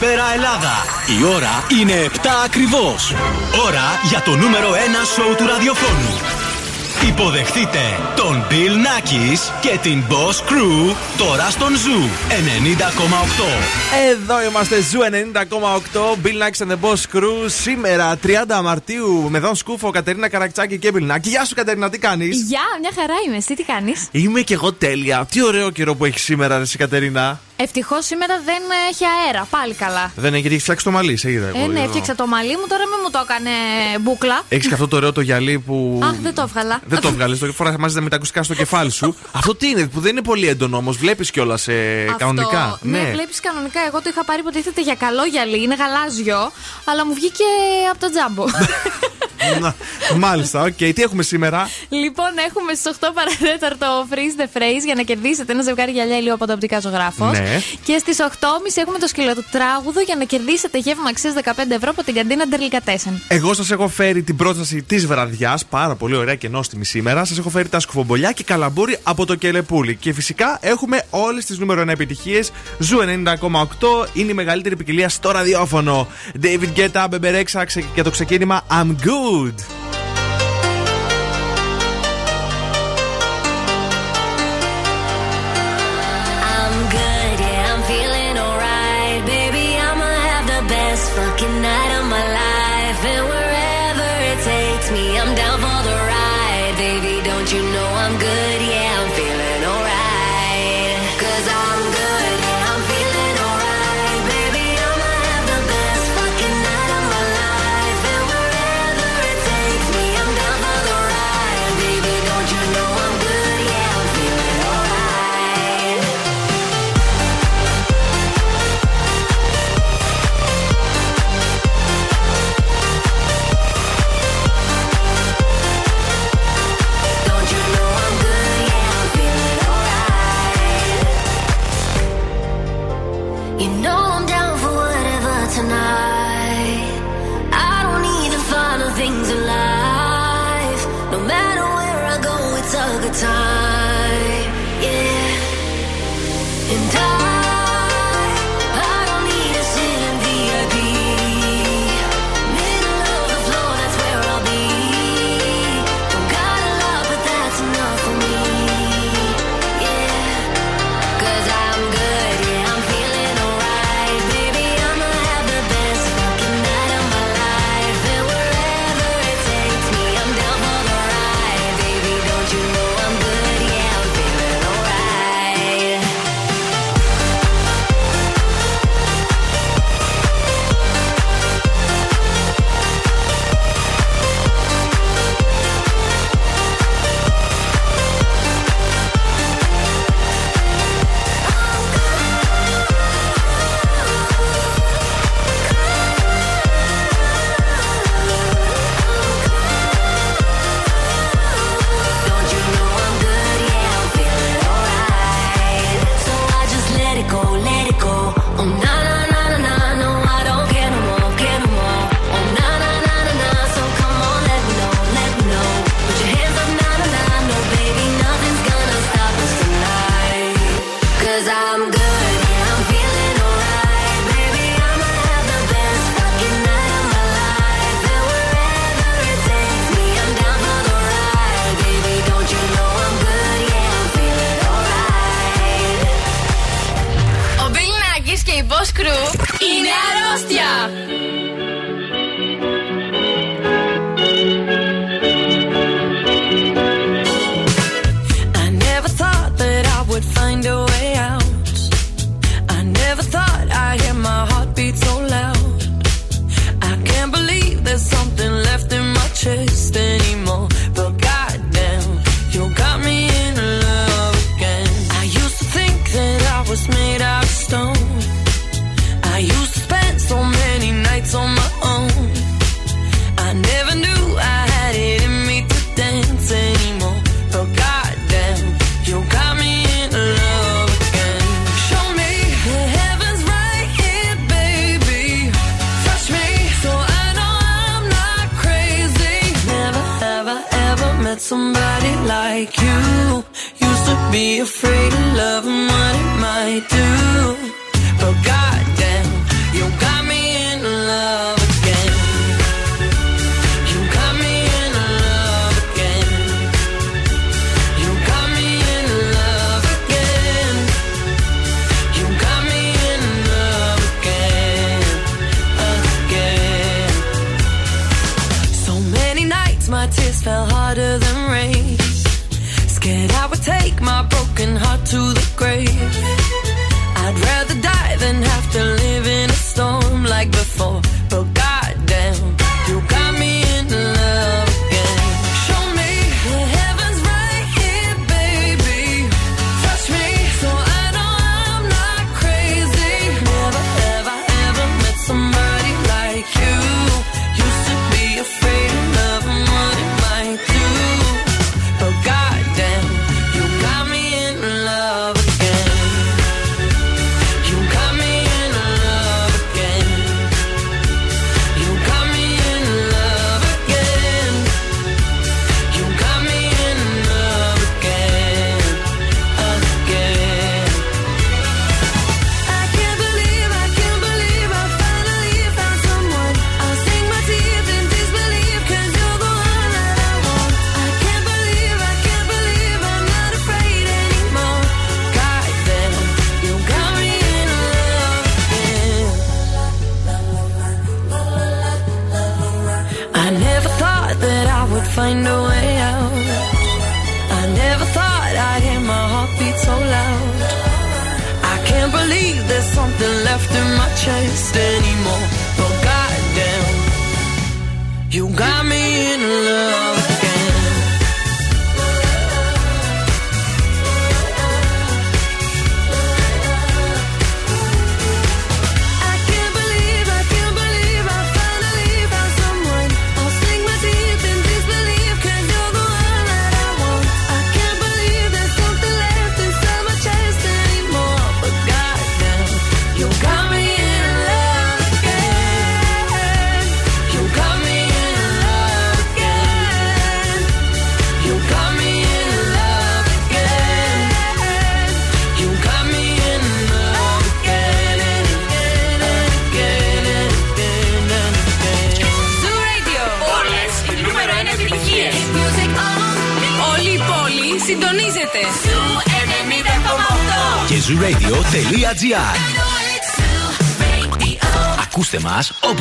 Καλησπέρα Ελλάδα. Η ώρα είναι 7 ακριβώς. Ώρα για το νούμερο 1 σόου του ραδιοφώνου. Υποδεχτείτε τον Bill Nakis και την Boss Crew τώρα στον Zoo 90,8. Εδώ είμαστε Zoo 90,8 Bill Nakis and the Boss Crew. Σήμερα 30 Μαρτίου με Δον Σκούφο, Κατερίνα Καρακτσάκη και Bill Nakis. Γεια σου Κατερίνα, τι κάνεις; Γεια, μια χαρά είμαι. Εσύ τι κάνεις; Είμαι και εγώ τέλεια. Τι ωραίο καιρό που έχεις σήμερα, ρε, εσύ, Κατερίνα. Ευτυχώς σήμερα δεν έχει αέρα. Πάλι καλά. Δεν έχει γιατί φτιάξει το μαλλί, σε είδα. Ε, ναι, έφτιαξα το μαλλί μου, τώρα μην μου το έκανε μπούκλα. Έχεις και αυτό το ωραίο το γυαλί που. Αχ, δεν το έβγαλα. Δεν το βγάλει. Το φοράς μαζί με τα ακουστικά στο κεφάλι σου. αυτό τι είναι, που δεν είναι πολύ έντονο όμως. Βλέπεις κιόλας ε, Αυτό, κανονικά. Ναι, βλέπεις κανονικά. Εγώ το είχα πάρει υποτίθεται για καλό γυαλί, είναι γαλάζιο, αλλά μου βγήκε από το τζάμπο. Να, Μάλιστα, οκ. Τι έχουμε σήμερα; λοιπόν, έχουμε στις 8 παρά τέταρτο Freeze the Phrase για να κερδίσετε ένα ζευγάρι γυαλιά ηλίου από το οπτικά ζωγράφος. Ναι. Και στις 8.30 έχουμε το σκυλοτράγουδο για να κερδίσετε γεύμα αξίας 15 ευρώ από την καντίνα Ντερλικατέσεν. Εγώ σας έχω φέρει την πρόταση της βραδιάς, πάρα πολύ ωραία και νόστιμη σήμερα. Σας έχω φέρει τα σκουφομπολιά και καλαμπούρι από το Κελεπούλι. Και φυσικά έχουμε όλες τις νούμερο 1 επιτυχίες. Zoo 90,8 είναι η μεγαλύτερη ποικιλία στο ραδιόφωνο. David Guetta, Bebe Rexha και το ξεκίνημα I'm good.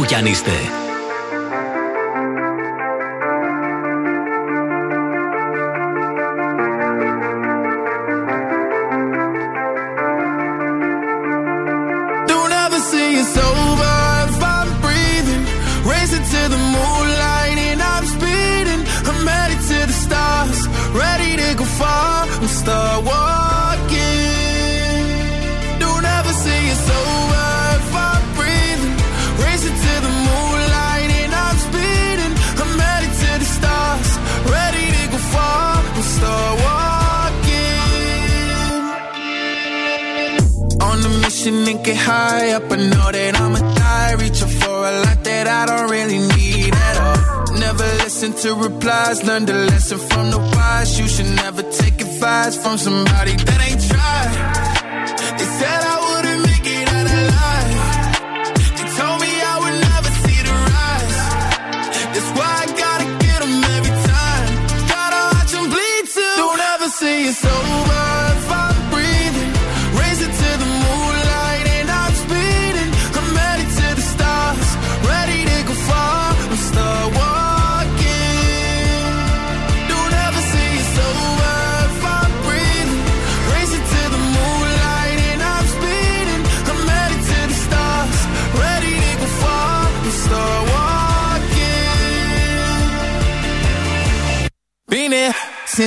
κι αν είστε.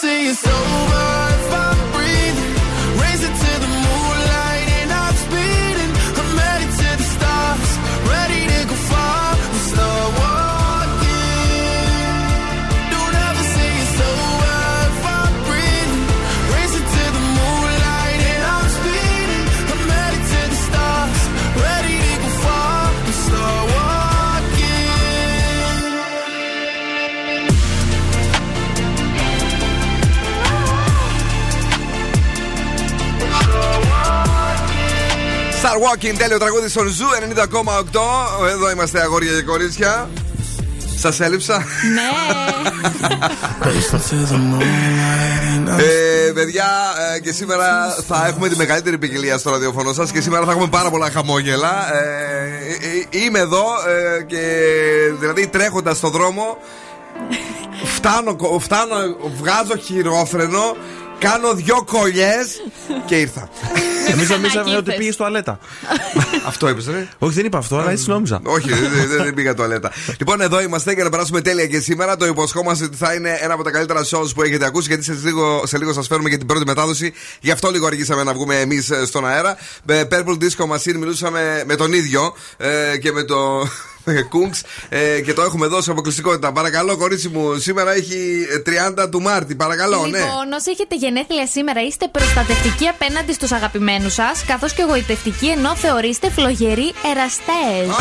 say it's over Walking, τέλειο τραγούδι στον Zoo 90,8. Εδώ είμαστε αγόρια και κορίτσια. Σας έλειψα. Ναι. Ε, παιδιά, ε, και σήμερα θα έχουμε τη μεγαλύτερη ποικιλία στο ραδιόφωνό σας και σήμερα θα έχουμε πάρα πολλά χαμόγελα. Ε, ε, ε, είμαι εδώ ε, και δηλαδή τρέχοντας στον δρόμο φτάνω, φτάνω, βγάζω χειρόφρενο, κάνω δυο κολλιές και ήρθα. Εμείς νομίζαμε Ανακοίθες. ότι πήγες στο αλέτα. Αυτό είπες, ρε. Όχι, δεν είπα αυτό, αλλά έτσι νόμιζα. Όχι, δεν, δεν, δεν πήγα τουαλέτα. λοιπόν, εδώ είμαστε για να περάσουμε τέλεια και σήμερα. Το υποσχόμαστε ότι θα είναι ένα από τα καλύτερα shows που έχετε ακούσει, γιατί σε λίγο, σε λίγο σας φέρουμε και την πρώτη μετάδοση. Γι' αυτό λίγο αργήσαμε να βγούμε εμείς στον αέρα. Με Purple Disco Machine μιλούσαμε με τον ίδιο ε, και με το. Κούγκς ε, και το έχουμε εδώ σε αποκλειστικότητα. Παρακαλώ, κορίτσι μου, σήμερα έχει ε, 30 του Μάρτη. Παρακαλώ, ναι. Λοιπόν, όσοι έχετε γενέθλια σήμερα, είστε προστατευτικοί απέναντι στους αγαπημένους σας, καθώς και εγωιτευτικοί ενώ θεωρείστε φλογεροί εραστές.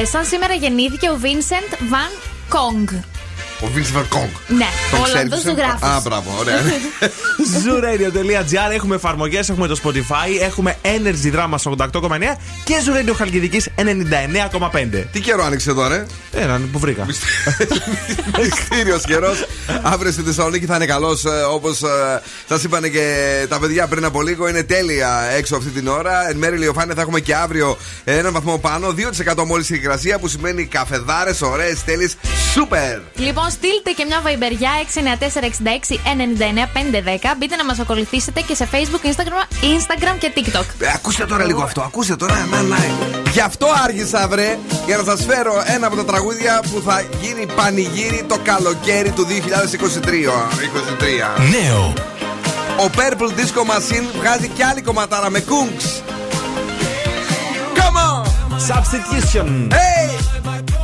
Ε, σαν σήμερα γεννήθηκε ο Vincent Van Kong. Ο Vincent Van Gogh. Ναι, Το ο ξέρεις, Ολλανδός ε; ζωγράφος. Α, μπράβο, ωραία. Zooradio.gr έχουμε εφαρμογές, έχουμε το Spotify, έχουμε Energy Drama 88,9 και Zooradio Χαλκιδικής 99,5. Τι καιρό άνοιξε εδώ, ρε; Έναν που βρήκα. Μυστήριος καιρός. Αύριο στη Θεσσαλονίκη θα είναι καλός όπως σας είπαν και τα παιδιά πριν από λίγο. Είναι τέλεια έξω αυτή την ώρα. Εν μέρει ηλιοφάνεια θα έχουμε και αύριο έναν βαθμό πάνω. 2% μόλις η υγρασία που σημαίνει καφεδάρες, ωραίες, τέλειες. Σούπερ! Λοιπόν, στείλτε και μια βαϊμπεριά 694-66-99-510. Μπείτε να μας ακολουθήσετε και σε Facebook, Instagram, Instagram και TikTok. Ε, ακούστε τώρα λίγο αυτό, ακούστε τώρα. Να, να. Γι' αυτό άργησα, βρε, για να σας φέρω ένα από τα τραγούδια που θα γίνει πανηγύρι το καλοκαίρι του 2023. 23. Νέο. Ο Purple Disco Machine βγάζει κι άλλη κομματάρα με Kungs. Come on! Substitution. Hey!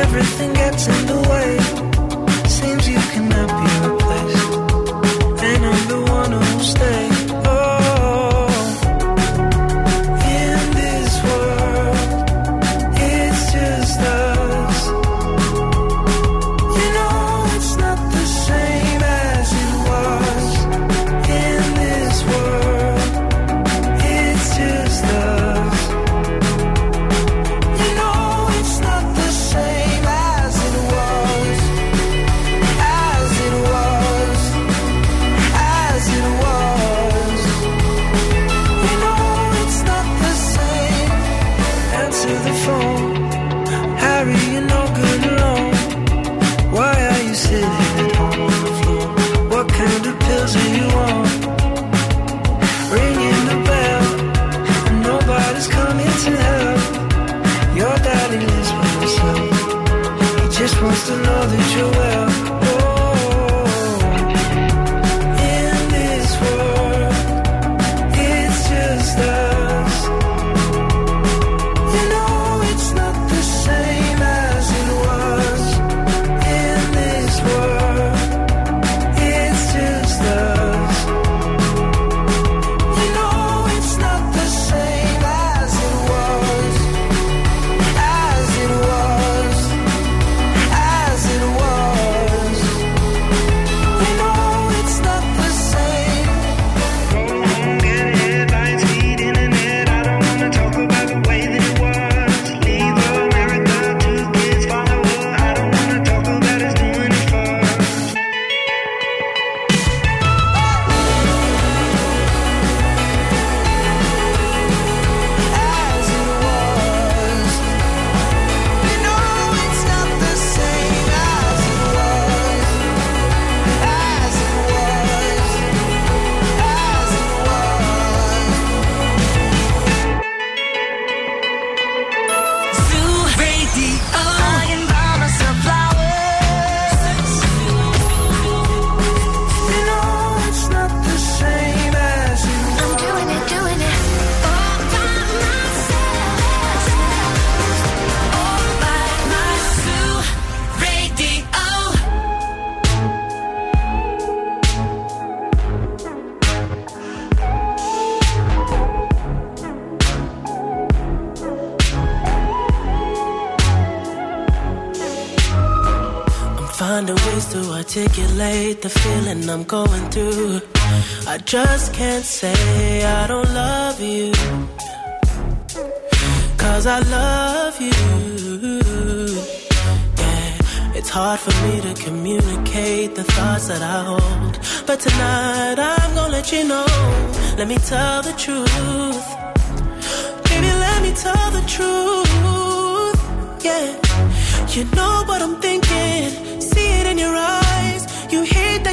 everything gets in the way. I'm going through. I just can't say I don't love you. Cause I love you. Yeah, it's hard for me to communicate the thoughts that I hold. But tonight I'm gonna let you know. Let me tell the truth. Baby, let me tell the truth. Yeah, you know what I'm thinking. See it in your eyes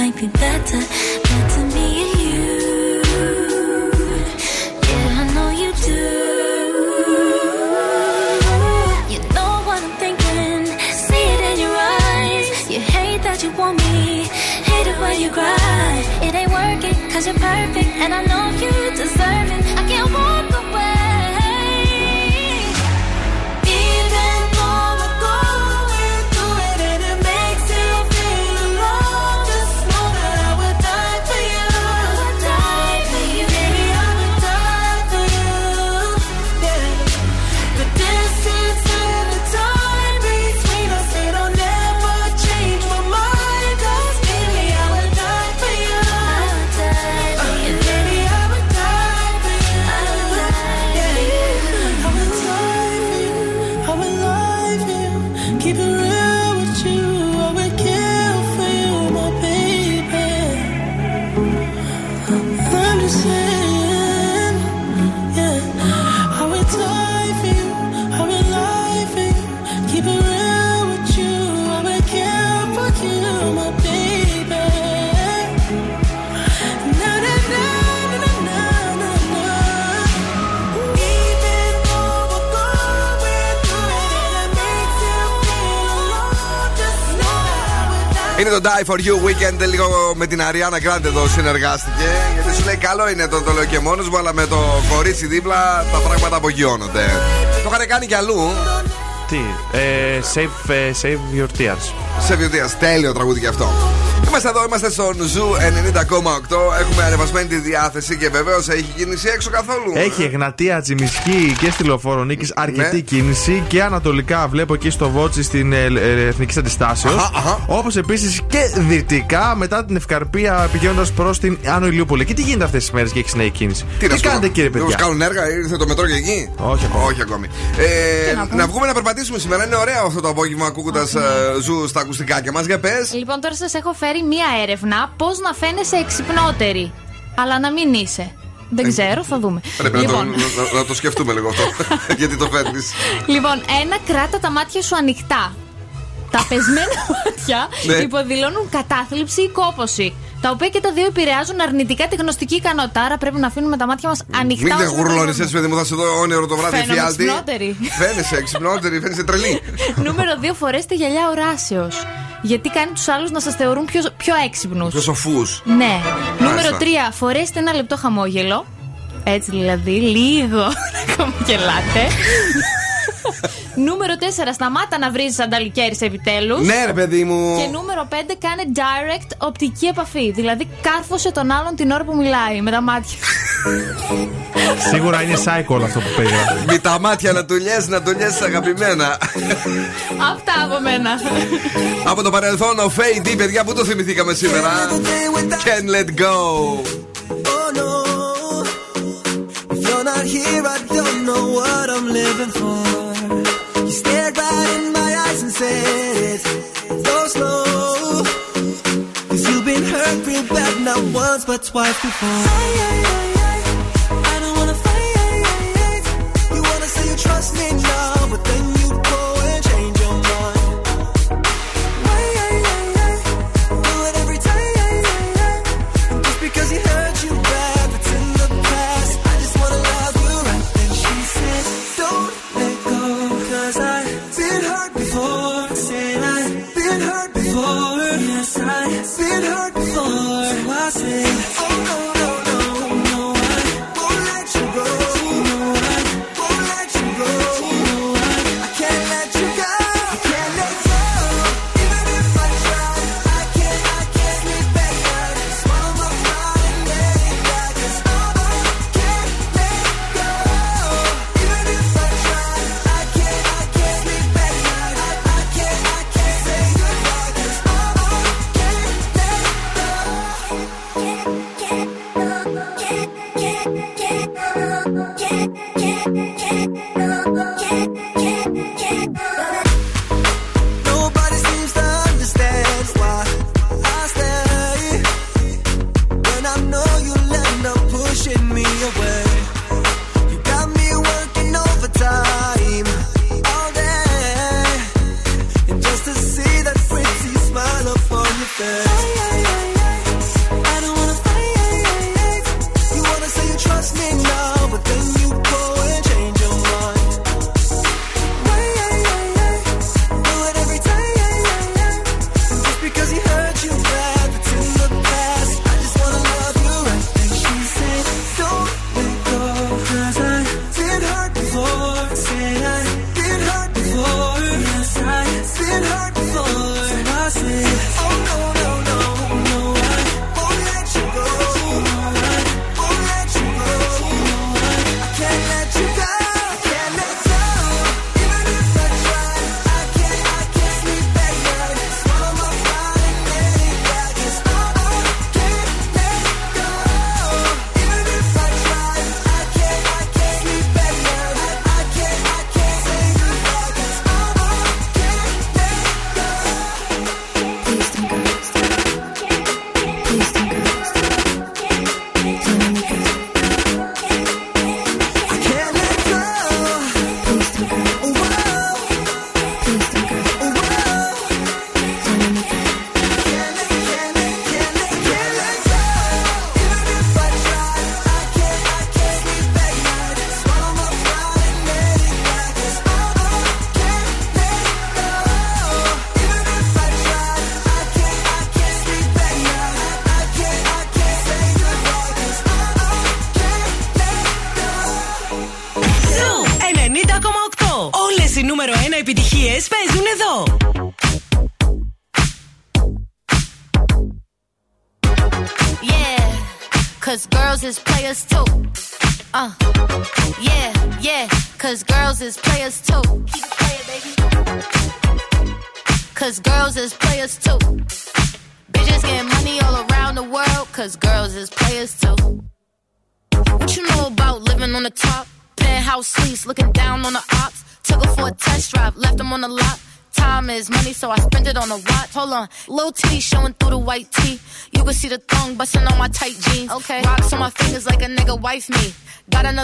might be better. Το Die for You Weeknd. Λίγο με την Ariana Grande εδώ συνεργάστηκε. Γιατί σου λέει καλό είναι το, το λέω και μόνος μου, αλλά με το κορίτσι δίπλα τα πράγματα απογειώνονται. Το είχαν κάνει κι αλλού. Τι, ε, save, ε, save your tears. Save Your Tears. Τέλειο τραγούδι και αυτό. Είμαστε εδώ, είμαστε στον Zoo 90,8. Έχουμε ανεβασμένη τη διάθεση και βεβαίως έχει κίνηση έξω καθόλου. Έχει Εγνατία, Τσιμισκή και στη λεωφόρο Νίκης αρκετή Ναι. κίνηση και ανατολικά βλέπω εκεί στο Βότσι στην ε, ε, Εθνικής Αντιστάσεως. Αχα, αχα. Όπως επίσης και δυτικά μετά την Ευκαρπία πηγαίνοντας προς την Άνω Ηλιούπολη. Και τι γίνεται αυτές τις μέρες και έχει νέη κίνηση; Τι, να σου κάνετε πω, κύριε μήπως παιδιά. κάνουν έργα, ήρθε το μετρό και εκεί; Όχι ακόμη. Όχι ακόμη. Ε, να, βγούμε να περπατήσουμε σήμερα. Είναι ωραίο αυτό το απόγευμα ακούγοντας ζου στα ακουστικάκια μας. Για πες. Λοιπόν, τώρα σας έχω φέρει μία έρευνα πώς να φαίνεσαι εξυπνότερη. Αλλά να μην είσαι. Δεν ξέρω, θα δούμε. Πρέπει να, το, λοιπόν, να, να το σκεφτούμε λίγο αυτό. Γιατί το φέρνεις. λοιπόν, ένα, κράτα τα μάτια σου ανοιχτά. Τα πεσμένα μάτια Ναι. υποδηλώνουν κατάθλιψη ή κόποση. Τα οποία και τα δύο επηρεάζουν αρνητικά τη γνωστική ικανότητα. Άρα πρέπει να αφήνουμε τα μάτια μας ανοιχτά. Μην όσο δεν γουρλώνεις μπορούμε. έτσι, παιδί μου, θα σε δω όνειρο το βράδυ Φαίνομαι εφιάλτη. εξυπνότερη. Φαίνεσαι εξυπνότερη, φαίνεσαι τρελή. Νούμερο 2. Φορέστε γυαλιά οράσεως. Γιατί κάνει τους άλλους να σας θεωρούν πιο, πιο έξυπνους. Πιο σοφούς. Ναι. Νούμερο 3. Μάλιστα. Φορέστε ένα λεπτό χαμόγελο. Έτσι δηλαδή, λίγο να χαμογελάτε. Νούμερο 4. Σταμάτα να βρίζεις ανταλικέρι επιτέλους. Ναι, ρε παιδί μου. Και νούμερο 5. Κάνε direct οπτική επαφή. Δηλαδή, κάρφωσε τον άλλον την ώρα που μιλάει με τα μάτια. Σίγουρα είναι psycho όλο αυτό που περιγράφει. Με τα μάτια να του λιες, να του λιες αγαπημένα. Αυτά από μένα. Από το παρελθόν, ο Fade D, παιδιά, πού το θυμηθήκαμε σήμερα. Can't let go. Oh no. If you're not here, I don't know what I'm living for. Said. Go slow. Cause you've been hurt real bad, not once but twice before. I crossing.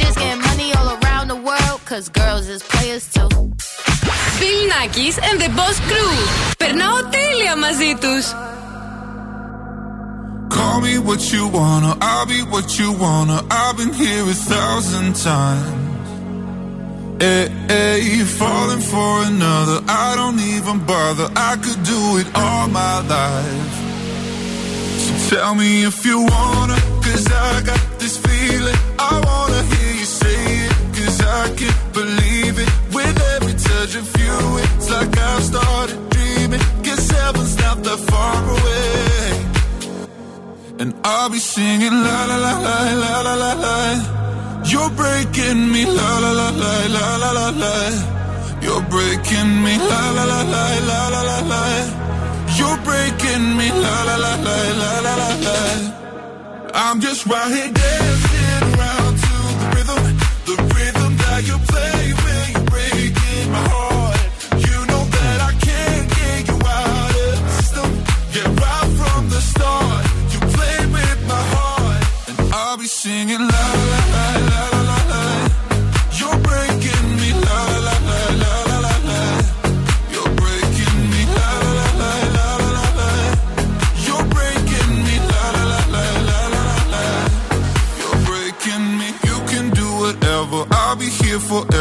Bitches getting money all around the world, cause girls is players too. Bill Nackis and the Boss Crew. Περνάω τέλεια μαζί τους. Call me what you wanna, I'll be what you wanna. I've been here a thousand times. Hey, hey, falling for another, I don't even bother. I could do it all my life. So tell me if you wanna, cause I got this feeling. I wanna I can't believe it. With every touch of you, it's like I've started dreaming. Guess heaven's not that far away. And I'll be singing la la la la la la la la. You're breaking me la la la la la la la la. You're breaking me la la la la la la la la. You're breaking me la la la la la la la la. I'm just right here dancing around to the rhythm, the rhythm for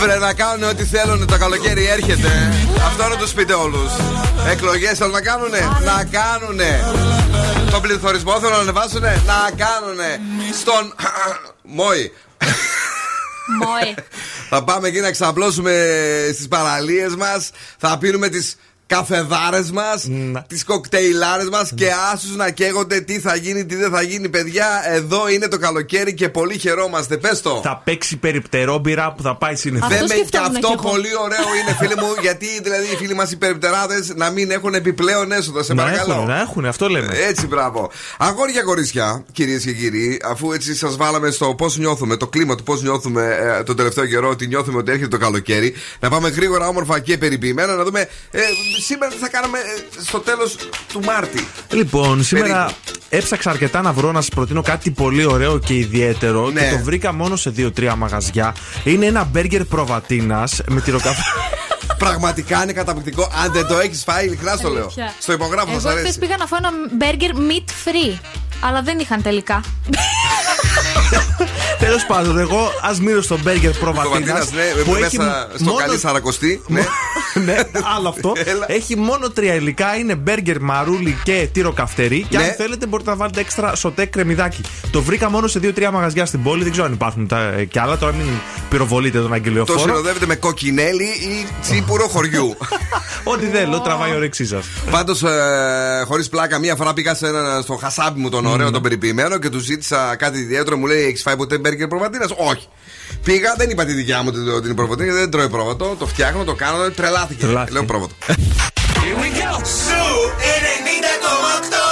Βρε να κάνουν ό,τι θέλουν το καλοκαίρι έρχεται. Αυτό να τους πείτε όλους. Εκλογές θέλουν να κάνουνε. Να κάνουνε. Τον πληθωρισμό θέλουν να ανεβάσουνε. Να κάνουνε. Στον. Μόη. Μόε. Θα πάμε εκεί να ξαπλώσουμε στις παραλίες μας. Θα πίνουμε τις καφεδάρες μας, τις κοκτέιλάρες μας και άσους να καίγονται τι θα γίνει, τι δεν θα γίνει, παιδιά. Εδώ είναι το καλοκαίρι και πολύ χαιρόμαστε. Πες το. Θα παίξει περιπτερόμπειρα που θα πάει συνεχώ. Δεν με και αυτό πολύ ωραίο είναι, φίλοι μου, γιατί δηλαδή οι φίλοι μας οι περιπτεράδες να μην έχουν επιπλέον έσοδα. Σε Να παρακαλώ. έχουν, να έχουν, αυτό λέμε. Έτσι, μπράβο. Αγόρια κορίτσια, κυρίες και κύριοι, αφού έτσι σας βάλαμε στο πώς νιώθουμε, το κλίμα του πώς νιώθουμε ε, τον τελευταίο καιρό, ότι νιώθουμε ότι έρχεται το καλοκαίρι, να πάμε γρήγορα, όμορφα και περιποιημένα, να δούμε ε, σήμερα τι θα κάνουμε ε, στο τέλος του Μάρτη. Λοιπόν, σήμερα έψαξα αρκετά να βρω να σας προτείνω κάτι πολύ ωραίο και ιδιαίτερο Ναι. και το βρήκα μόνο σε 2-3 μαγαζιά. Είναι ένα μπέργκερ προβατίνας με τυροκαφέ. Πραγματικά είναι καταπληκτικό. Αν δεν το έχεις φάει, ειλικρινά στο λέω. Αλήθεια. Στο υπογράφω, θα Εγώ σ' χθες αρέσει. πήγα να φάω ένα burger meat free. Αλλά δεν είχαν τελικά. Τέλος πάντων, εγώ ας μείνω στο μπέργκερ προβατίνα. Προβατίνας, ναι, που μέσα έχει στο μόνο- καλή σαρακοστή. Ναι. ναι, άλλο αυτό. Έχει μόνο τρία υλικά. Είναι μπέργκερ, μαρούλι και τύρο καυτερή. Και Ναι. αν θέλετε, μπορείτε να βάλετε έξτρα σοτέ κρεμμυδάκι. Το βρήκα μόνο σε δύο-τρία μαγαζιά στην πόλη. Δεν ξέρω αν υπάρχουν τα, ε, κι άλλα. Τώρα μην πυροβολείτε τον Το αγγελιοφόρο. συνοδεύετε με κοκκινέλι ή τσίπουρο χωριού. Ό,τι θέλω, τραβάει η όρεξή σας. Πάντως, ε, χωρίς πλάκα, μία φορά πήγα σε ένα, στο χασάπι μου τον ωραίο, τον περιποιημένο και του ζήτησα κάτι ιδιαίτερο. Μου λέει: Έχεις φάει ποτέ μπέργκερ προβατίνα. Όχι. Πήγα, δεν είπα τη δικιά μου την, την προβατίνα, γιατί δεν τρώει πρόβατο. Το φτιάχνω, το κάνω, τρελάθηκε. Τρελάθηκε. Λέω πρόβατο. Σου 90,8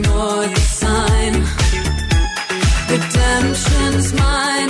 Ignore the sign. Redemption's mine.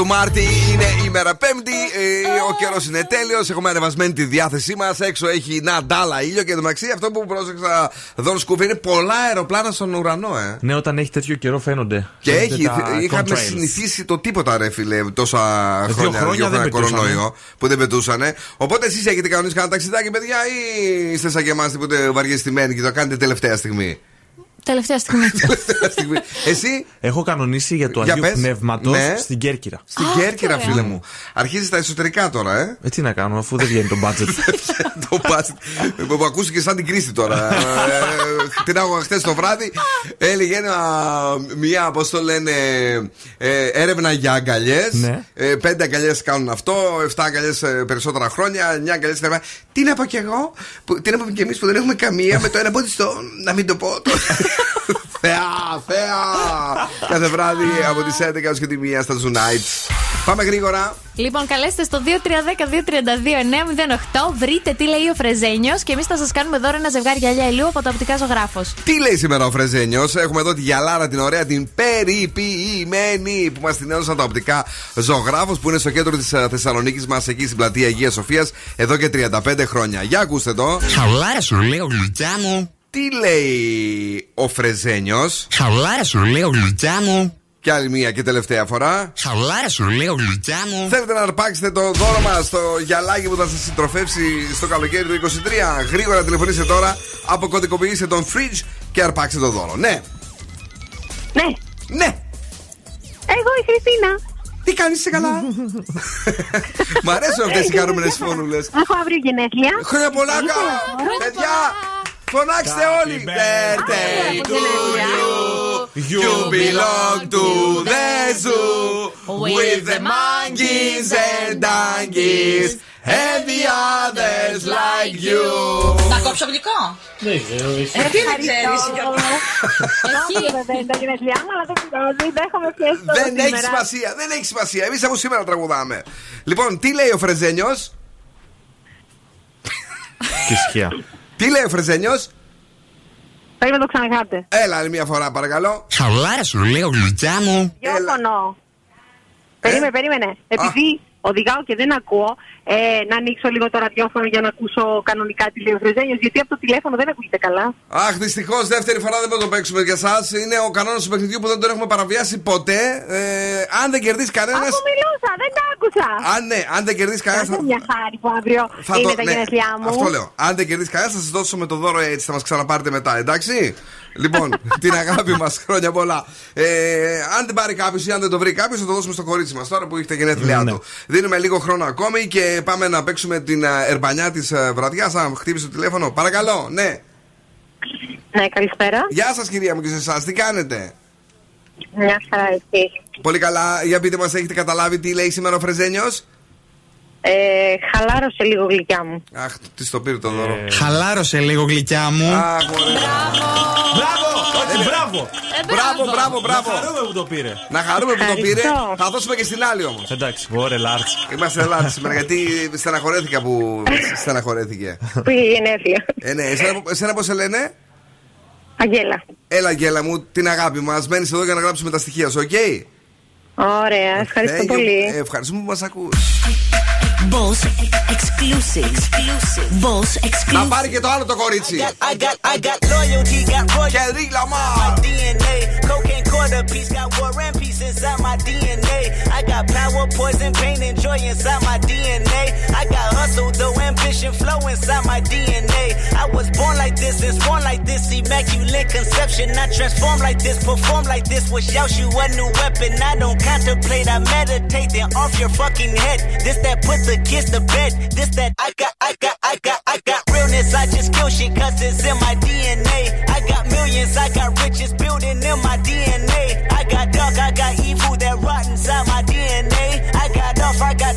Του Μάρτη είναι ημέρα Πέμπτη. ε, ο καιρός είναι τέλειος. Έχουμε ανεβασμένη τη διάθεσή μας. Έξω έχει να ντάλα ήλιο και εντωμεταξύ αυτό που πρόσεξα εδώ σκούφι είναι πολλά αεροπλάνα στον ουρανό, ε. Ναι, όταν έχει τέτοιο καιρό φαίνονται. Και Φαίνονται έχει, τα είχαμε contrails. συνηθίσει το τίποτα, ρε φίλε, τόσα δύο χρόνια, χρόνια δεν πετούσανε. κορονοϊό που δεν πετούσανε. Οπότε εσείς έχετε κανονίσει κανένα ταξιδάκι, παιδιά, ή είστε σαν και εμάς τίποτε βαριεστημένοι και το κάνετε τελευταία στιγμή; Τελευταία στιγμή. τελευταία στιγμή. Εσύ; Έχω κανονίσει για το Για Αγίου πες. Πνεύματος Ναι. στην Κέρκυρα. στην Κέρκυρα, φίλε μου. Αρχίζει τα εσωτερικά τώρα, ε. Ε, τι να κάνω, αφού δεν βγαίνει το budget. το budget. Που ακούστηκε σαν την κρίση τώρα. Ε, Την άκουγα χθες το βράδυ. Έλεγε ένα, μια, πώς το λένε, ε, έρευνα για αγκαλιές. Ναι. Πέντε αγκαλιές κάνουν αυτό, εφτά αγκαλιές περισσότερα χρόνια, εννιά αγκαλιές. Τι να πω κι εγώ, που, τι να πούμε κι εμείς που δεν έχουμε καμία με το ένα πόδι στο. Να μην το πω. Το... θεά, θεά! Κάθε βράδυ από τις 11 έως και τη 1 στα Zunites. Πάμε γρήγορα. Λοιπόν, καλέστε στο 2310-232-908. Βρείτε τι λέει ο Φρεζένιος και εμείς θα σας κάνουμε δώρο ένα ζευγάρι γυαλιά ηλίου από τα οπτικά ζωγράφος. Τι λέει σήμερα ο Φρεζένιος, Έχουμε εδώ τη γυαλάρα την ωραία, την περιποιημένη που μας την έδωσαν τα οπτικά ζωγράφος που είναι στο κέντρο της Θεσσαλονίκης μας, εκεί στην πλατεία Αγίας Σοφίας, εδώ και 35 χρόνια. Για ακούστε το. Χαλάρα σου λέω γλυκιά μου. Τι λέει ο Φρεζένιος; Χαλάρα σου λέω γλυκιά μου. Και άλλη μία και τελευταία φορά. Χαλάρα σου λέω γλυκιά μου. Θέλετε να αρπάξετε το δώρο μας, το γυαλάκι που θα σας συντροφεύσει στο καλοκαίρι του 23. Γρήγορα τηλεφωνήστε τώρα, αποκωδικοποιήστε τον fridge και αρπάξτε το δώρο. Ναι. Ναι. Ναι. Εγώ η Χριστίνα. Τι κάνεις, είσαι καλά; Μ' αρέσουν αυτές οι χαρούμενε φωνούλε. Έχω αύριο γενέθλια. Χρόνια πολλά, Ήθελα καλά. τώρα. Παιδιά, φωνάξτε όλοι. Birthday to you. You belong to the zoo with the monkeys and donkeys and the others like you. Να κόψω γλυκό. Δεν ξέρω, εσύ. Ε, τι δεν ξέρεις, Αύριο βέβαια είναι τα γενέθλιά μου, αλλά δεν πειράζει. Δέχομαι πιέσει τώρα Δεν έχει σήμερα. σημασία, δεν έχει σημασία. Εμείς από σήμερα τραγουδάμε. Λοιπόν, τι λέει ο Φρεζένιος; και ησυχία. Τι λέει ο Φρεζένιος; Πρέπει να το ξανακάτε. Έλα άλλη μια φορά παρακαλώ. Χαλάρα σου λέω γλυκιά μου. Γιώργο. Περίμενε, περίμενε. Επειδή οδηγάω και δεν ακούω, ε, να ανοίξω λίγο το ραδιόφωνο για να ακούσω κανονικά τι λέει ο Φρεζένιος, γιατί από το τηλέφωνο δεν ακούγεται καλά. Αχ, δυστυχώς δεύτερη φορά δεν μπορούμε να το παίξουμε για εσά. Είναι ο κανόνας του παιχνιδιού που δεν τον έχουμε παραβιάσει ποτέ. Ε, αν δεν κερδίσει κανένα. Αφού μιλούσα, δεν τα άκουσα. Αν ναι, αν δεν κερδίσει κανένας. Θα μια χάρη που αύριο είναι τα ναι, γενέθλιά μου. Αυτό λέω. Αν δεν κερδίσει κανένας, θα σας δώσω με το δώρο έτσι, θα μας ξαναπάρετε μετά, εντάξει; Λοιπόν, την αγάπη μας, χρόνια πολλά. Ε, αν δεν πάρει κάποιος ή αν δεν το βρει κάποιος, θα το δώσουμε στο κορίτσι μας τώρα που έχει τα γενέθλιά Ναι. του. Δίνουμε λίγο χρόνο ακόμη και πάμε να παίξουμε την α, ερμπανιά της βραδιάς. Αν χτύπησε το τηλέφωνο, παρακαλώ, ναι. Ναι, καλησπέρα. Γεια σας, κυρία μου και σε εσάς, τι κάνετε; Μια χαρά εσύ. Πολύ καλά, για πείτε μας, έχετε καταλάβει τι λέει σήμερα ο Φρεζένιος; Ε, χαλάρωσε λίγο γλυκιά μου. Αχ, τι το πήρε το δώρο. Χαλάρωσε λίγο γλυκιά μου. Αχ, ωραία. Μπράβο! Όχι, μπράβο! Μπράβο, μπράβο, μπράβο. Να χαρούμε που το πήρε. Να χαρούμε που το πήρε. Ευχαριστώ. Θα δώσουμε και στην άλλη όμως. Εντάξει, ωραία, λάρτς. Είμαστε Ελλάδα σήμερα γιατί στεναχωρέθηκα που στεναχωρέθηκε. Που είχε γενέθλια. Ε, ναι, εσένα, εσένα πώς σε λένε; Αγγέλα. Έλα, Αγγέλα μου, την αγάπη μας. Μένεις εδώ για να γράψουμε τα στοιχεία σου, οκ; Ωραία, ευχαριστώ Thank you. πολύ. Ε, ευχαριστούμε που μας ακούς Boss exclusive. exclusive. Boss exclusive. Να πάρει και το άλλο το κορίτσι. I got, I got loyalty, got royalty. Kendrick Lamar. My DNA, cocaine quarter piece, got war and peace inside my DNA. I got power, poison, pain, and joy inside my DNA. I got hustle, though ambition, flow inside my DNA. I was born like this and born like this, immaculate conception. I transform like this, perform like this, wish out you a new weapon. I don't contemplate, I meditate, then off your fucking head. This that put the kids to bed. This that I got, I got, I got, I got realness. I just kill shit cause it's in my DNA. I got millions, I got riches building in my DNA.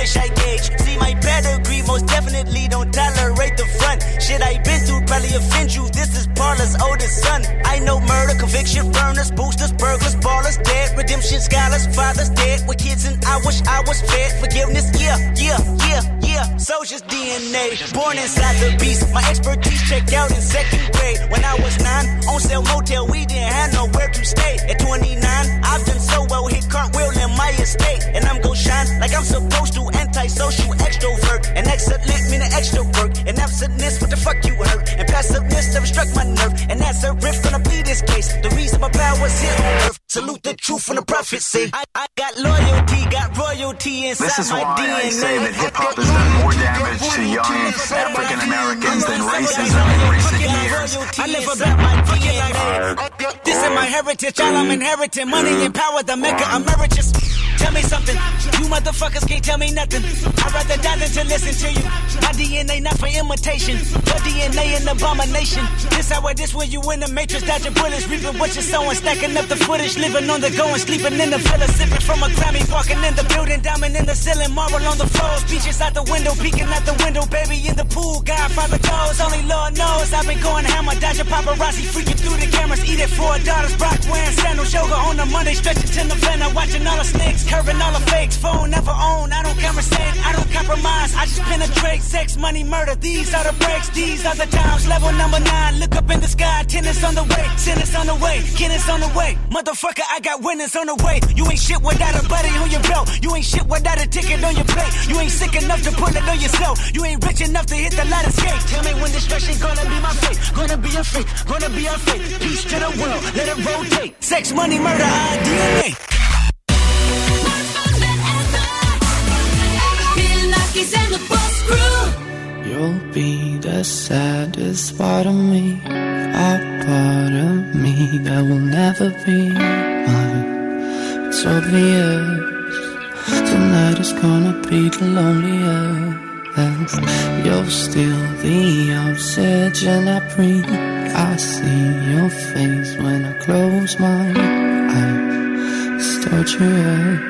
jellyfish I gauge. See my pedigree, most definitely don't tolerate the front. Shit I been through probably offend you. This is Paula's oldest son. I know murder, conviction, burners, boosters, burglars, ballers, dead, redemption, scholars, fathers dead with kids, and I wish I was fed forgiveness. Yeah, yeah, yeah, yeah. Soldier's DNA, born inside the beast. My expertise checked out in second grade. When I was nine, on sale motel, we didn't have nowhere to stay. At 29, I've done so well, cartwheel in my estate, and I'm gon' shine like I'm supposed to. Antisocial extrovert, and excellent meaning extra work, and absentness, what the fuck you hurt, and passiveness never struck my nerve, and that's a riff gonna be this case. The reason my power's here on earth. Salute the truth and the prophecy. I, I got loyalty, got royalty inside This is my why DNA. I say that hip hop has done more damage to young African Americans than racism in recent years. I live about my DNA. This is my heritage, all I'm inheriting. Money and power, the mecca marriages. Tell me something, you motherfuckers can't tell me nothing. I'd rather die than to listen to you. My DNA not for imitation, your DNA an abomination. This how this when you in the matrix, dodging bullets, reaping what you're sowing, stacking up the footage, living on the go and sleeping in the villa, sipping from a Grammy, walking in the building, diamond in the ceiling, marble on the floors, beaches out the window, peeking out the window, baby in the pool, Godfather goes, only Lord knows I've been going hammer, dodging paparazzi, freaking through the cameras, eating four daughters, Brock wearing sandals, yoga on a Monday, stretching to November, watching all the snakes, curving all the fakes, phone never own, I don't conversate, I don't compromise, I just penetrate, sex, money, murder, these are the breaks, these are the times, level number nine, look up in the sky, tennis on the way, tennis on the way, tennis on the way, motherfucker, I got winners on the way, you ain't shit without a buddy on your belt, you ain't shit without a ticket on your plate, you ain't sick enough to put it on yourself, you ain't rich enough to hit the ladder skate, tell me when destruction gonna be my fate, gonna be a fate, gonna be a fate, peace to the world, let it rotate, sex, money, murder, our DNA. And the Boss Crew. You'll be the saddest part of me, a part of me that will never be mine. It's obvious tonight is gonna be the loneliest. You're still the oxygen I breathe. I see your face when I close my eyes. Head.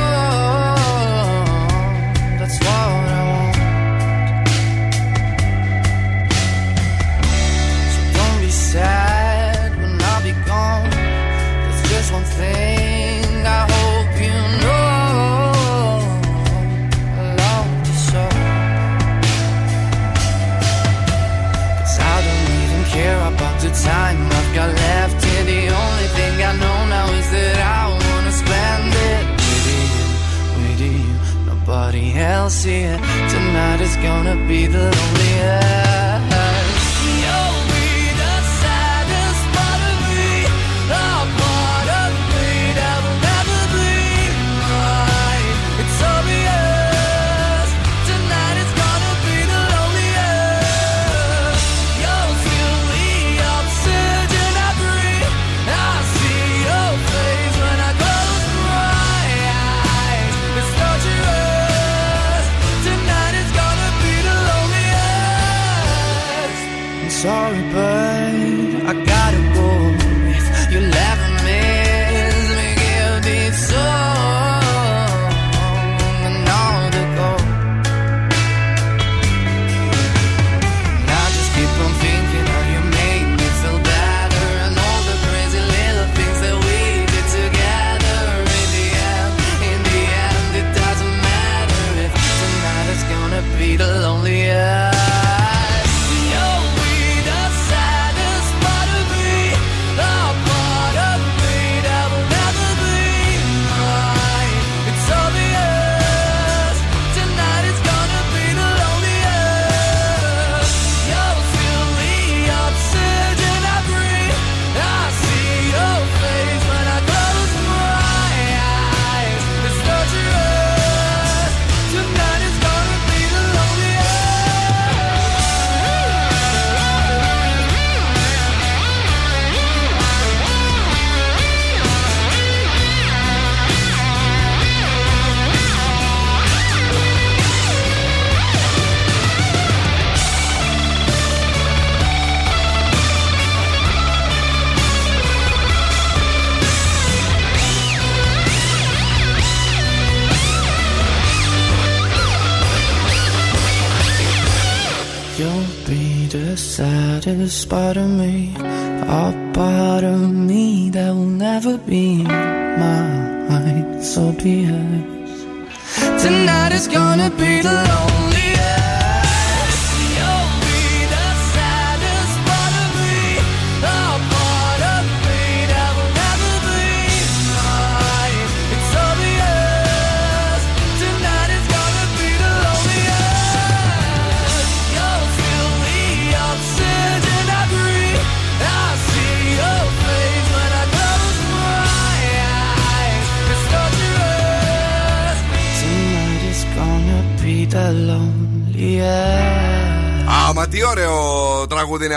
Else here. Tonight is gonna be the loneliest.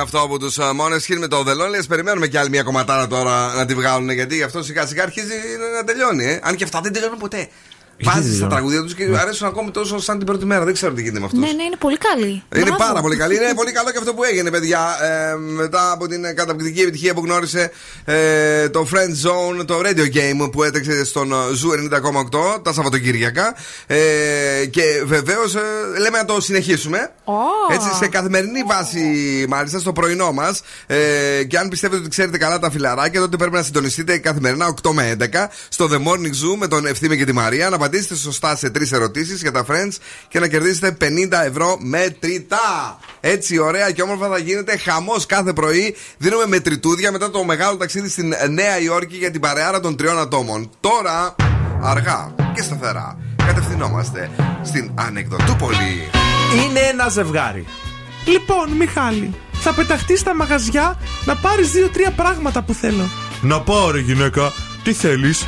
Αυτό από τους Måneskin με το The Loneliest. Περιμένουμε κι άλλη μια κομματάρα τώρα να τη βγάλουν γιατί αυτό σιγά σιγά αρχίζει να τελειώνει. Ε. Αν και αυτά δεν τελειώνουν ποτέ. Βάζεις τα τραγούδια τους και αρέσουν ακόμη τόσο σαν την πρώτη μέρα. Δεν ξέρω τι γίνεται με αυτούς. Ναι, ναι, είναι πολύ καλή. Είναι Μπράβο. πάρα πολύ καλή. Είναι πολύ καλό και αυτό που έγινε, παιδιά. Ε, μετά από την καταπληκτική επιτυχία που γνώρισε ε, το Friend Zone, το radio game που έτρεξε στον Zoo 90,8 τα Σαββατοκύριακα. Ε, και βεβαίως λέμε να το συνεχίσουμε. Έτσι, σε καθημερινή βάση, μάλιστα, στο πρωινό μας. Ε, και αν πιστεύετε ότι ξέρετε καλά τα φιλαράκια, τότε πρέπει να συντονιστείτε καθημερινά 8 με 11 στο The Morning Zoo με τον Ευθύμη και τη Μαρία. Να απαντήσετε σωστά σε τρεις ερωτήσεις για τα Friends και να κερδίσετε 50 ευρώ μετρητά. Έτσι, ωραία και όμορφα θα γίνεται χαμός κάθε πρωί. Δίνουμε μετρητούδια μετά το μεγάλο ταξίδι στην Νέα Υόρκη για την παρεάρα των τριών ατόμων. Τώρα, αργά και σταθερά, κατευθυνόμαστε στην Ανεκδοτούπολη. Είναι ένα ζευγάρι. Λοιπόν, Μιχάλη, θα πεταχτείς στα μαγαζιά να πάρεις δύο-τρία πράγματα που θέλω. Να πάρει, γυναίκα, τι θέλεις;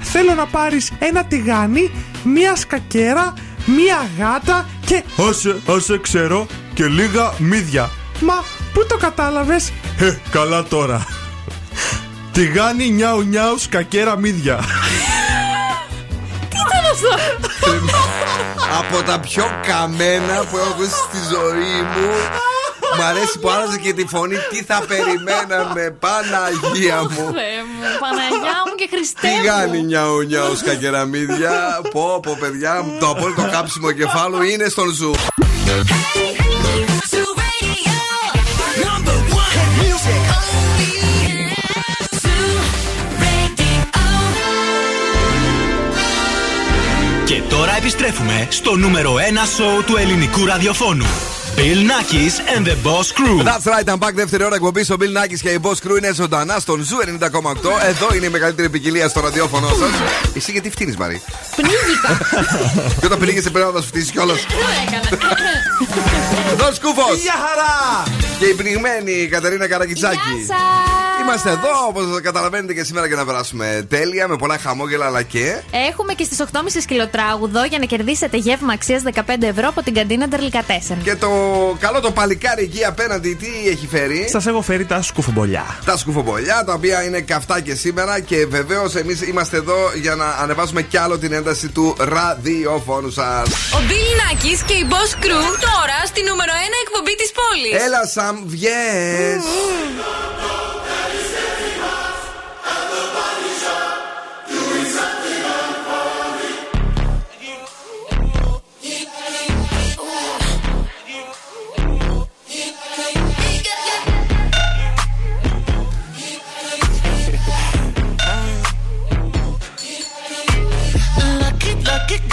Θέλω να πάρεις ένα τηγάνι, μία σκακέρα, μία γάτα και. Άσε, άσε, ξέρω, και λίγα μύδια. Μα Πού το κατάλαβες; Ε, καλά τώρα. Τηγάνι νιάου νιάου σκακέρα μύδια. Τι ήταν αυτό; Από τα πιο καμένα που έχω ακούσει στη ζωή μου. Μ' αρέσει που άλλαζε και τη φωνή. Τι θα περιμέναμε, Παναγία μου. Θεέ μου, Παναγιά μου και Χριστέ Τι μου. κάνει νιάου νιάου σκακεραμίδια. Πω πω παιδιά, το απόλυτο κάψιμο κεφάλου είναι στον ζου. Και τώρα επιστρέφουμε στο νούμερο 1 σόου του ελληνικού ραδιοφώνου. Bill Nakis and the Boss Crew. That's right, I'm back. Δεύτερη ώρα εκπομπή. Ο Bill Nakis και η Boss Crew είναι ζωντανά στον Zoo 90,8. Εδώ είναι η μεγαλύτερη ποικιλία στο ραδιόφωνο σας. Εσύ γιατί φτύνεις, Μαρή; Πνίγηκα. Και όταν πνίγεσαι πρέπει να τα φτύσεις κιόλας. Τι έκανα. Εδώ σκούφος! Γεια χαρά! Και η πνιγμένη Κατερίνα Καρακιτσάκη. Γεια σας. Είμαστε εδώ, όπως καταλαβαίνετε και σήμερα για να περάσουμε τέλεια, με πολλά χαμόγελα αλλά και. Έχουμε και στις 8.30 σκυλοτράγουδο για να κερδίσετε γεύμα αξίας 15 ευρώ από την καντίνα Ντερλικατέσεν. Και το καλό το παλικάρι εκεί απέναντι, τι έχει φέρει; Σας έχω φέρει τα σκουφομπολιά. Τα σκουφομπολιά, τα οποία είναι καυτά και σήμερα. Και βεβαίως εμείς είμαστε εδώ για να ανεβάσουμε κι άλλο την ένταση του ραδιοφώνου σας. Ο Bill Nackis και η Boss Crew τώρα στη νούμερο 1 εκπομπή της πόλης. Έλα, Σαμ, βγες. Lucky,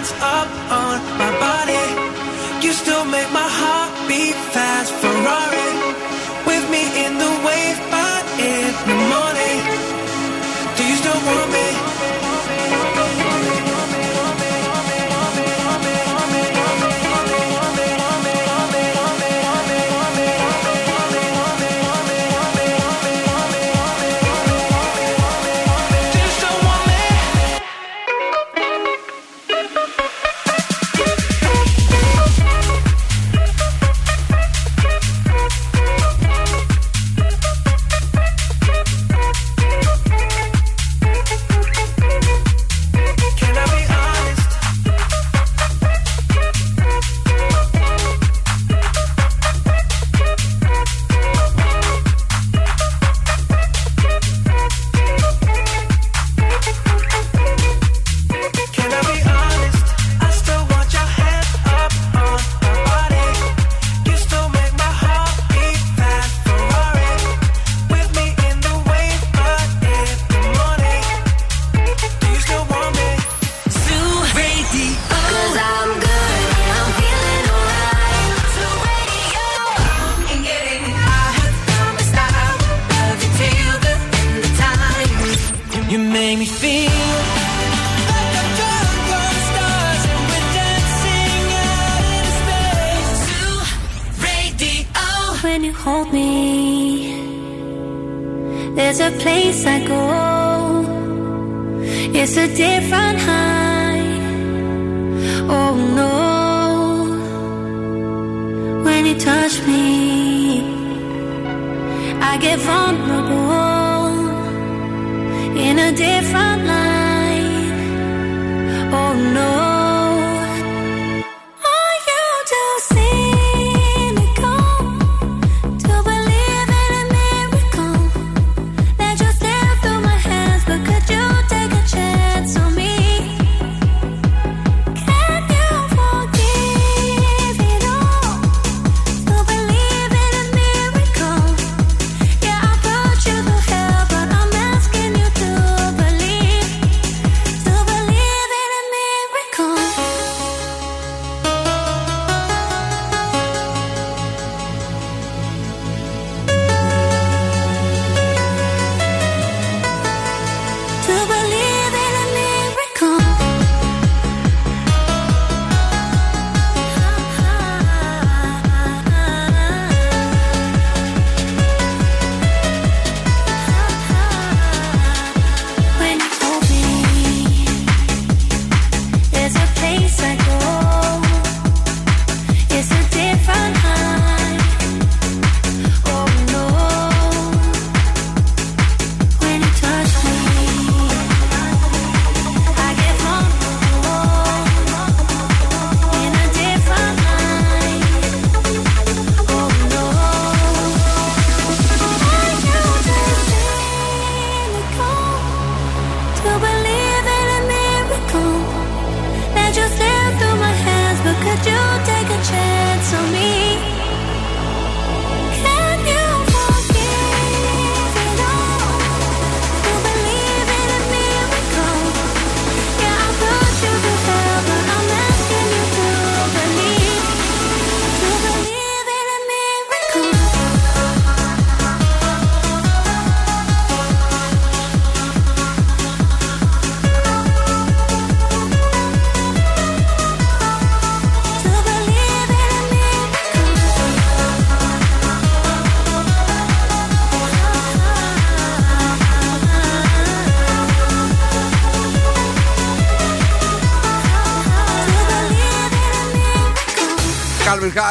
hands up on my body. You still make my heart beat fast, Ferrari. With me in the wave, but in the morning. Do you still want me?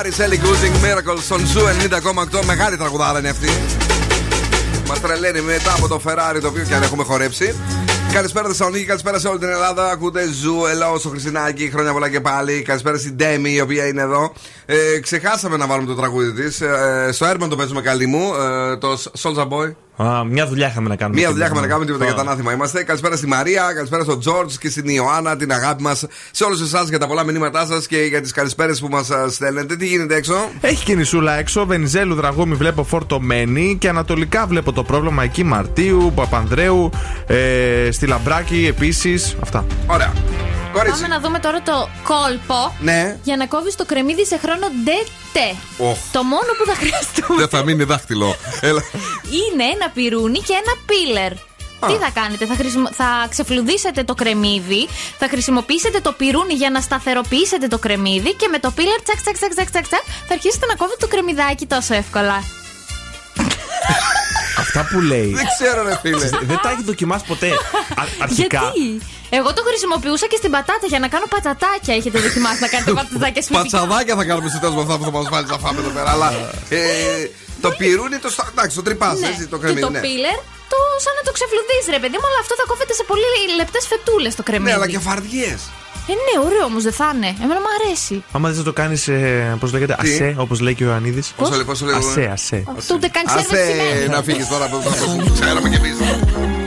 Calvin Harris, Ellie Goulding, Miracle στον Zoo 90,8. Μεγάλη τραγουδάρα είναι αυτή. Μας τρελαίνει μετά από το Ferrari το οποίο και αν έχουμε χορέψει. Καλησπέρα Θεσσαλονίκη, καλησπέρα σε όλη την Ελλάδα. Ακούτε Zoo, Ελάω στο Χρυσινάκι. Χρόνια πολλά και πάλι. Καλησπέρα στην Ντέμι η οποία είναι εδώ. Ε, ξεχάσαμε να βάλουμε το τραγούδι της. Ε, στο Έρμαν το παίζουμε καλή μου. Ε, το Soldier Boy. Α, μια δουλειά είχαμε να κάνουμε. Μία δουλειά είχαμε να κάνουμε τίποτα Α. για τα ανάθημα είμαστε. Καλησπέρα στη Μαρία, καλησπέρα στον Τζορτζ και στην Ιωάννα, την αγάπη μας. Σε όλους εσάς για τα πολλά μηνύματά σας και για τις καλησπέρες που μας στέλνετε. Τι γίνεται έξω; Έχει κινησούλα έξω, Βενιζέλου Δραγούμη βλέπω φορτωμένη και ανατολικά βλέπω το πρόβλημα εκεί Μαρτίου, Παπανδρέου, ε, στη Λαμπράκη επίσης. Αυτά. Ωραία. Κορίτσι. Πάμε να δούμε τώρα το κόλπο Ναι. για να κόβεις το κρεμμύδι σε χρόνο ντετέ. Οχ. Το μόνο που θα χρειαστούμε Δεν θα μείνει δάχτυλο. Έλα. είναι ένα πιρούνι και ένα peeler. Τι θα κάνετε, θα, χρησιμο... θα ξεφλουδίσετε το κρεμμύδι, θα χρησιμοποιήσετε το πυρούνι για να σταθεροποιήσετε το κρεμμύδι και με το πίλερ τσακ τσακ τσακ τσακ τσακ, τσακ θα αρχίσετε να κόβετε το κρεμμυδάκι τόσο εύκολα. Αυτά που λέει. Δεν ξέρω, ρε φίλε. Δεν τα έχει δοκιμάσει ποτέ. Α- αρχικά. Γιατί; Εγώ το χρησιμοποιούσα και στην πατάτα για να κάνω πατατάκια. Έχετε δοκιμάσει να κάνετε πατατάκια σπιτικά. Πατσαδάκια θα κάνουμε στο τέλος με αυτά που θα μας βάλεις να φάμε εδώ πέρα. Αλλά ε, το πυρούνι το. στα- Εντάξει, το τρυπάς, Ναι. έτσι το και κρεμμύδι. το ναι. πίλερ το σαν να το ξεφλουδίσει, ρε παιδί μου, αλλά αυτό θα κόβεται σε πολύ λεπτές φετούλες το κρεμμύδι. Ναι, αλλά και φαρδιές. Ε, ναι, ωραίο όμως δεν θα είναι. Εμένα μου αρέσει. Άμα δεν το κάνεις, πώς λέγεται, Τι; ασέ, όπως λέει και ο Ιωαννίδη. Πόσο λέει, πόσο λέει, Ασέ, ε; ασέ. Αυτό ούτε καν ξέρουμε τι Άσε σημαίνει. να φύγεις τώρα από το Ξέραμε κι εμεί.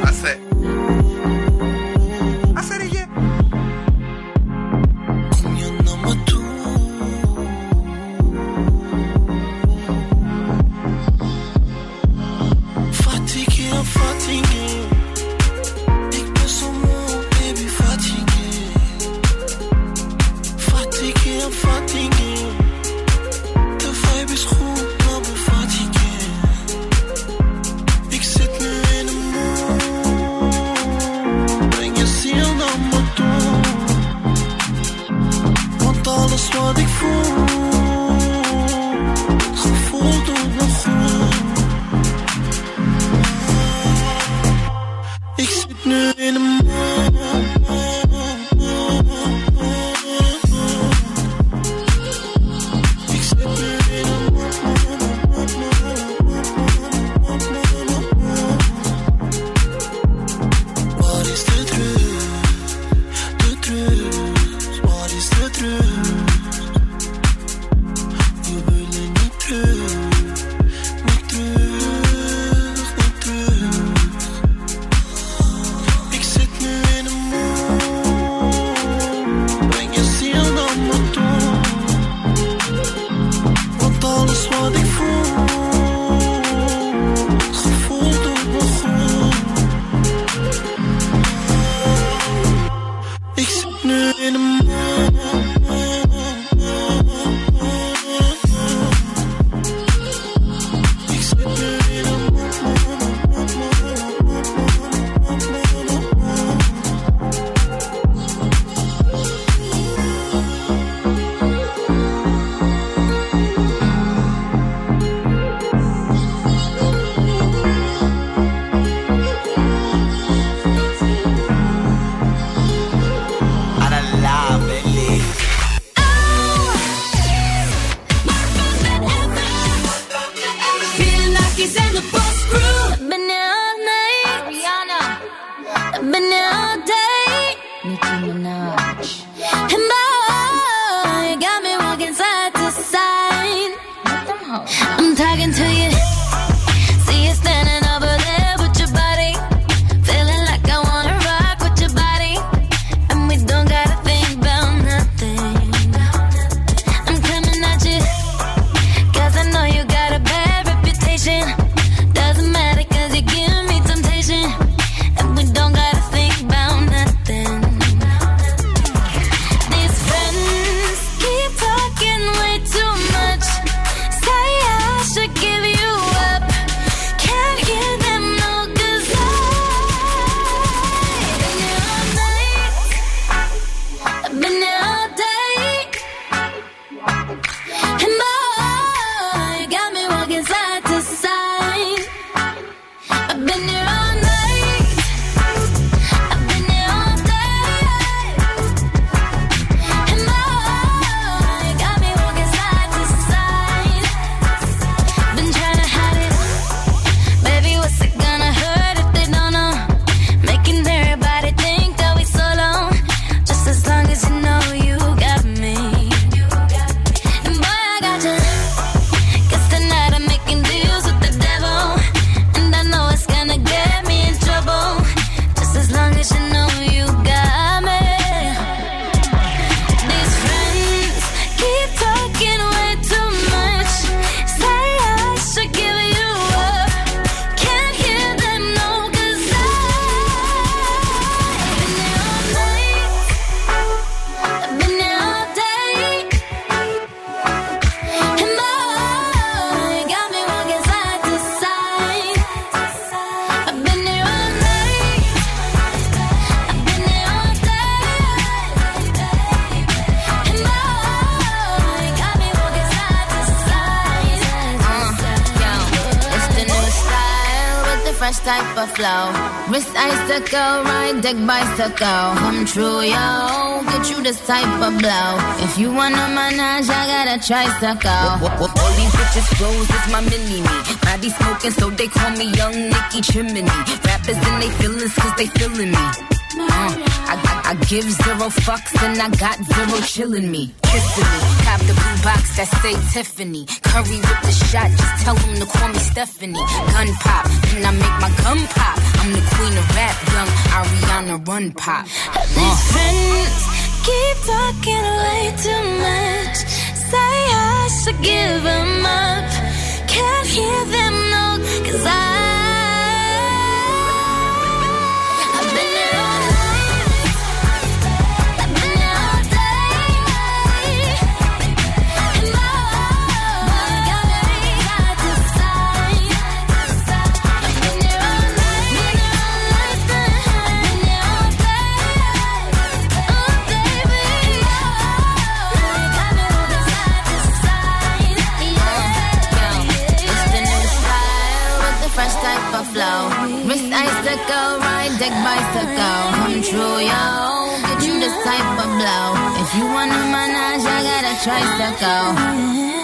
Icicle, ride deck bicycle. Come true, yo. Get you this type of blow. If you wanna manage, I got a tricycle. All these bitches flows is my mini me. Body smoking, so they call me Young Nicky Chimney. Rappers and they feelings, cause they feeling me. Uh, I, I, I give zero fucks and I got zero chillin' me. Kissing me. Cop the blue box that say Tiffany. Curry with the shot, just tell them to call me Stephanie. Gun pop, then I make my gun pop. I'm the queen of rap, young Ariana Run Pop. Uh. These friends keep talking way too much. Say I should give them up. Can't hear them no, cause I. flow. Wrist icicle, ride deck bicycle. Come true, yo. Get you this type of blow. If you wanna manage, I got a tricycle.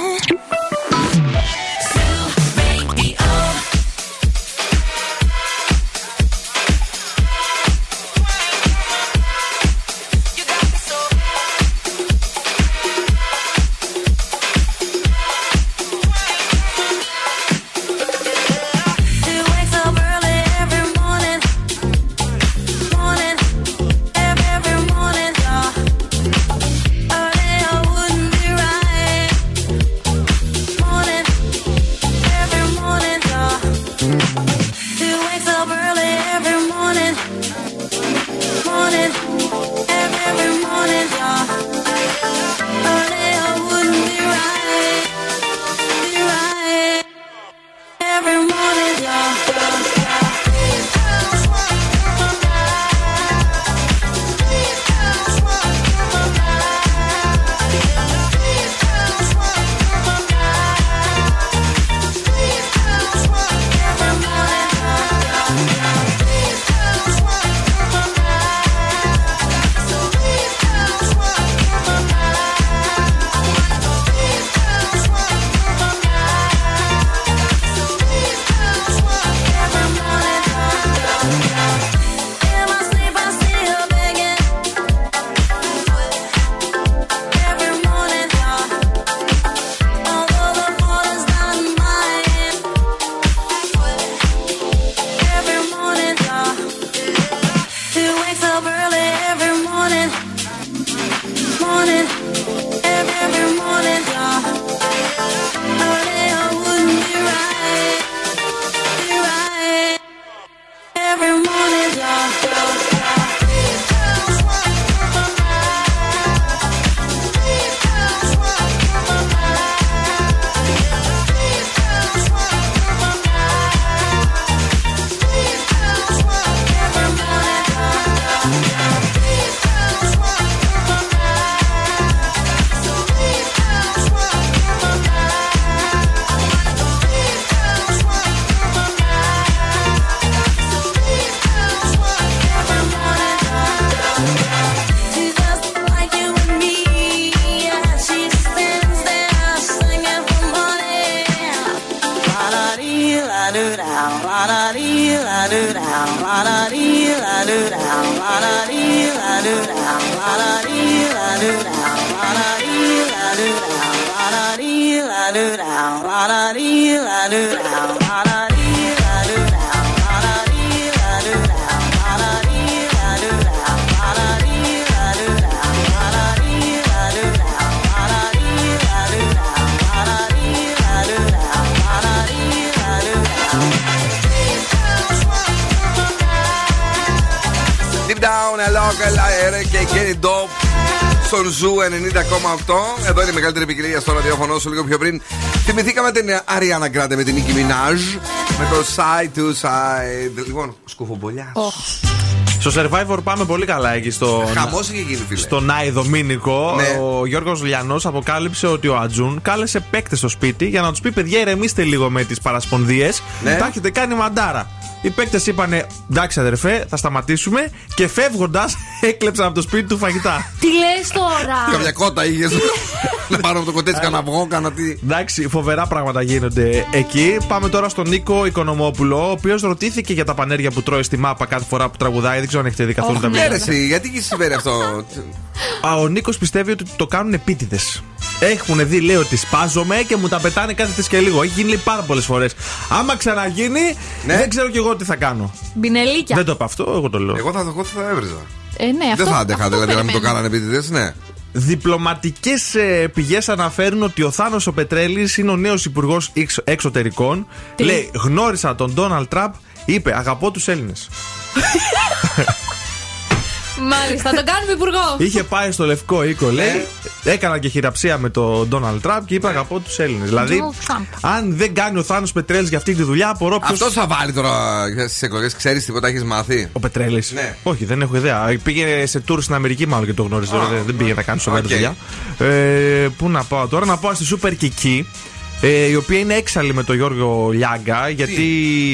90,8. Εδώ είναι η μεγαλύτερη επικοινωνία στο ραδιόφωνο σου λίγο πιο πριν. Θυμηθήκαμε την Ariana Grande με την Nicki Minaj. Με το side to side. Λοιπόν, σκουφομπολιά. Στο Survivor πάμε πολύ καλά εκεί στο. Χαμός είχε γίνει, φίλε. Στον Άιδο Μίνικο, Ναι. ο Γιώργος Λιανός αποκάλυψε ότι ο Ατζούν κάλεσε παίκτες στο σπίτι για να τους πει: Παιδιά, ηρεμήστε λίγο με τις παρασπονδίες. Ναι. Τα έχετε κάνει μαντάρα. Οι παίκτες είπανε εντάξει αδερφέ, θα σταματήσουμε και φεύγοντας έκλεψαν από το σπίτι του φαγητά. Τι λες τώρα; Καμιά κότα είχε. Να πάρω από το κοτέτσι κανένα αυγό, κάνα τι. Εντάξει, φοβερά πράγματα γίνονται εκεί. Πάμε τώρα στον Νίκο Οικονομόπουλο, ο οποίος ρωτήθηκε για τα πανέρια που τρώει στη μάπα κάθε φορά που τραγουδάει. Δεν ξέρω αν έχετε δει καθόλου τα Ναι, βίντεο. ρε, εσύ, γιατί και συμβαίνει αυτό; Α, ο Νίκος πιστεύει ότι το κάνουν επίτηδες. Έχουν δει, λέει, ότι σπάζομαι και μου τα πετάνε κάθε και λίγο. Έχει γίνει λέει, πάρα πολλές φορές. Άμα ξαναγίνει, Ναι. δεν ξέρω κι εγώ τι θα κάνω. Μπινελίκια. Δεν το είπα αυτό, εγώ το λέω. Εγώ θα, εγώ θα έβριζα. Ε, ναι, αυτό, Δεν θα άντεχα αυτό δηλαδή να μην το περιμένω. κάνανε επίτηδες, ναι. Διπλωματικές πηγές αναφέρουν ότι ο Θάνος ο Πετρέλης είναι ο νέος υπουργός εξωτερικών. Τι; Λέει, γνώρισα τον Ντόναλτ Τραμπ, είπε, αγαπώ τους Έλληνες. Μάλιστα, το κάνουμε υπουργό. Είχε πάει στο Λευκό Οίκο, λέει. Ναι. Έκανα και χειραψία με τον Ντόναλτ Τραμπ και είπε αγαπώ τους Έλληνες. Δηλαδή, Donald Trump. αν δεν κάνει ο Θάνος Πετρέλης για αυτή τη δουλειά, απορώ ποιο. Αυτός θα βάλει τώρα στις εκλογές, ξέρεις τίποτα, έχεις μάθει; Ο Πετρέλης. Ναι. Όχι, δεν έχω ιδέα. Πήγε σε tour στην Αμερική, μάλλον και το γνώριζε. Α, δεν, δεν πήγε να κάνει σοβαρή οκ. δουλειά. Ε, πού να πάω τώρα, να πάω στη Super Kiki. Ε, η οποία είναι έξαλλη με τον Γιώργο Λιάγκα, γιατί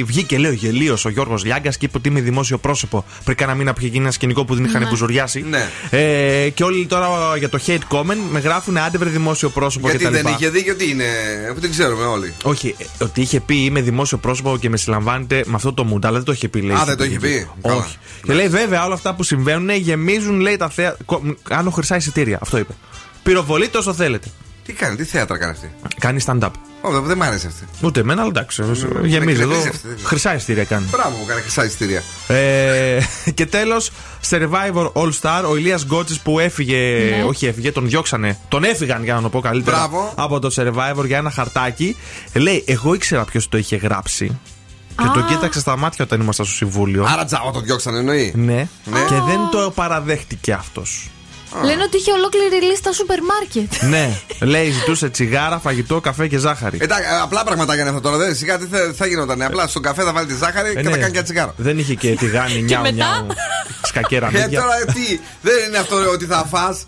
βγήκε, λέει, ο γελίος ο Γιώργος Λιάγκας και είπε ότι είμαι δημόσιο πρόσωπο. Πριν κάνα μήνα που είχε γίνει ένα σκηνικό που δεν είχαν Ναι. μπουζουριάσει. Ναι. Ε, και όλοι τώρα για το hate comment με γράφουν άντε δημόσιο πρόσωπο Γιατί κτλ. δεν είχε δίκιο, τι είναι. Που δεν ξέρουμε όλοι. Όχι, ε, ότι είχε πει είμαι δημόσιο πρόσωπο και με συλλαμβάνετε με αυτό το mood, αλλά δεν το είχε πει. Λέει, Α, στην δεν το είχε εκπομπή. πει. Καλά. Όχι. Και λέει βέβαια όλα αυτά που συμβαίνουν γεμίζουν λέει τα θέα. κο- Κάνω χρυσά εισιτήρια. Αυτό είπε. Πυροβολείτε όσο θέλετε. Τι κάνει, τι θέατρα κάνει αυτή; Κάνει stand-up. Όχι, δεν μ' άρεσε αυτή. Ούτε εμένα, αλλά εντάξει. με Γεμίζει εδώ. εκνευρίζει αυτή. Χρυσά εισιτήρια κάνει. Μπράβο που κάνει χρυσά εισιτήρια. Ε, και τέλος, Survivor All Star, ο Ηλίας Γκότσι που έφυγε. Ναι. Όχι, έφυγε, τον διώξανε. Τον έφυγαν για να το πω καλύτερα. Μπράβο. Από το Survivor για ένα χαρτάκι. Λέει, εγώ ήξερα ποιος το είχε γράψει. Και τον κοίταξε στα μάτια όταν ήμασταν στο συμβούλιο. Άρα τζάμπα τον διώξανε, εννοεί. Ναι. Ναι. Και δεν το παραδέχτηκε αυτός. Λένε ότι είχε ολόκληρη λίστα σούπερ μάρκετ. ναι. Λέει, ζητούσε τσιγάρα, φαγητό, καφέ και ζάχαρη. Εντάξει, απλά πραγματάκια είναι αυτό τώρα. Δεν, σιγά τι θα, θα γινόταν. Απλά στον καφέ θα βάλει τη ζάχαρη Ε, και ναι. θα κάνει και ένα τσιγάρο. Δεν είχε και τηγάνι, νιάου, μετά; νιάου. Σκακέρα Ε, μύδια. τώρα τι, δεν είναι αυτό ότι θα φας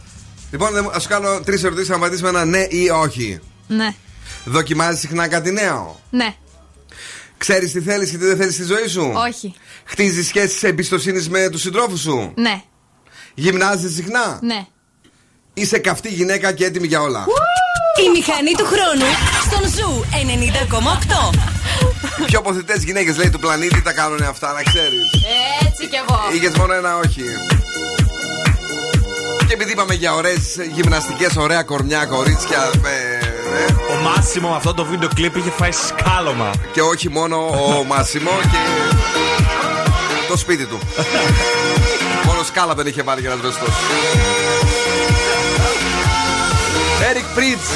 Λοιπόν, ας σου κάνω τρεις ερωτήσεις να απαντήσει με ένα ναι ή όχι. Ναι, Δοκιμάζεις συχνά κάτι νέο; ναι, Ξέρεις τι θέλεις και τι δεν θέλεις στη ζωή σου; όχι. Χτίζεις σχέσεις εμπιστοσύνης με τους συντρόφους σου; Ναι, Γυμνάζεσαι συχνά; ναι. Είσαι καυτή γυναίκα και έτοιμη για όλα. Η μηχανή του χρόνου στον Zoo 90,8. Οι πιο ποθητές γυναίκες λέει του πλανήτη τα κάνουν αυτά, να ξέρεις. Έτσι κι εγώ. Είχες μόνο ένα όχι. Και επειδή είπαμε για ωραίες γυμναστικές, ωραία κορμιά, κορίτσια. Με, ε, Ο Μάσιμο με αυτό το βίντεο κλιπ είχε φάει σκάλωμα. και όχι μόνο ο Μάσιμο και το σπίτι του. μόνο σκάλα δεν είχε βάλει για να δραστό. Eric Pritz,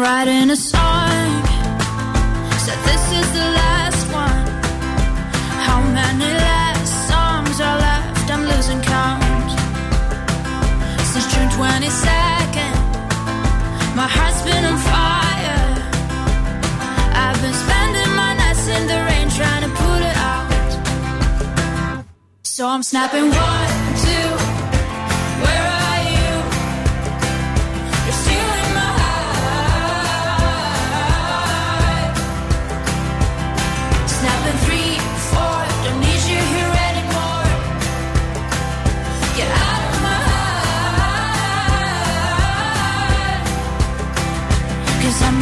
I'm riding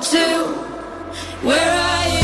to? Where are you?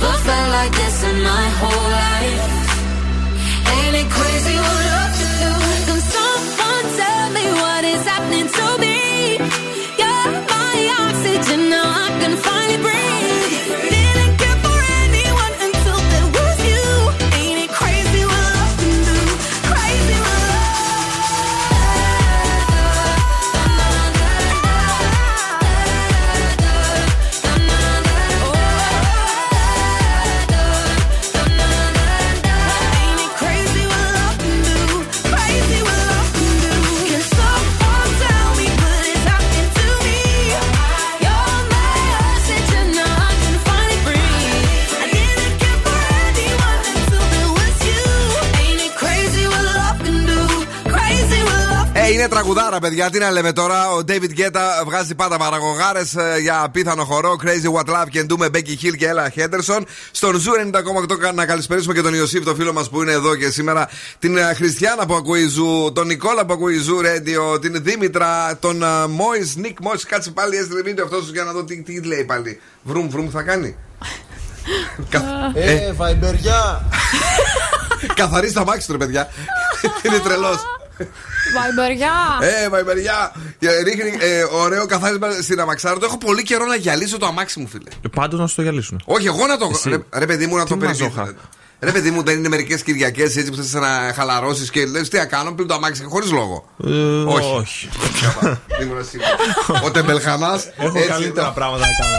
never felt like this in my whole life. Ain't it crazy what love can do? Can someone tell me what is happening to me? You're my oxygen, now I can finally breathe. Τραγουδάρα, παιδιά. Τι να λέμε τώρα. Ο David Guetta βγάζει πάντα παραγωγάρες για πιθανό χορό. Crazy What Love can do με Becky Hill και Ella Henderson. Στον Zoo 90,8 να καλησπερίσουμε και τον Ιωσήφ, το φίλο μας που είναι εδώ και σήμερα. Την ε, Χριστιανά που ακούει Ζου, τον Νικόλα που ακούει Zoo Radio, την Δήμητρα, τον Μόη, Νικ Μόη. Κάτσε πάλι, έστειλε βίντεο αυτός για να δω τι, τι λέει πάλι. Βρουμ, βρουμ θα κάνει. Ε, βαϊμπεριά. Καθαρίστε τ' αμάξι του, ρε παιδιά. Είναι τρελός. Βαϊμπεριά! Ε, βαϊμπεριά! Και Ρίχνει ε, ωραίο καθάρισμα στην αμαξάρα του. Έχω πολύ καιρό να γυαλίσω το αμάξι μου, φίλε. Πάντως να σου το γυαλίσουν. Όχι, εγώ να το. Εσύ. Ρε, ρε, παιδί μου, να Τι το μαζόχα. περιμένω. Ρε, παιδί μου, δεν είναι μερικές Κυριακές έτσι που θε να χαλαρώσεις και λες τι να κάνω, πλύνω το αμάξι χωρίς λόγο. Ε, όχι. όχι. Ήμουν σίγουρο. Ο τεμπελχανά. Έχω καλύτερα πράγματα να κάνω.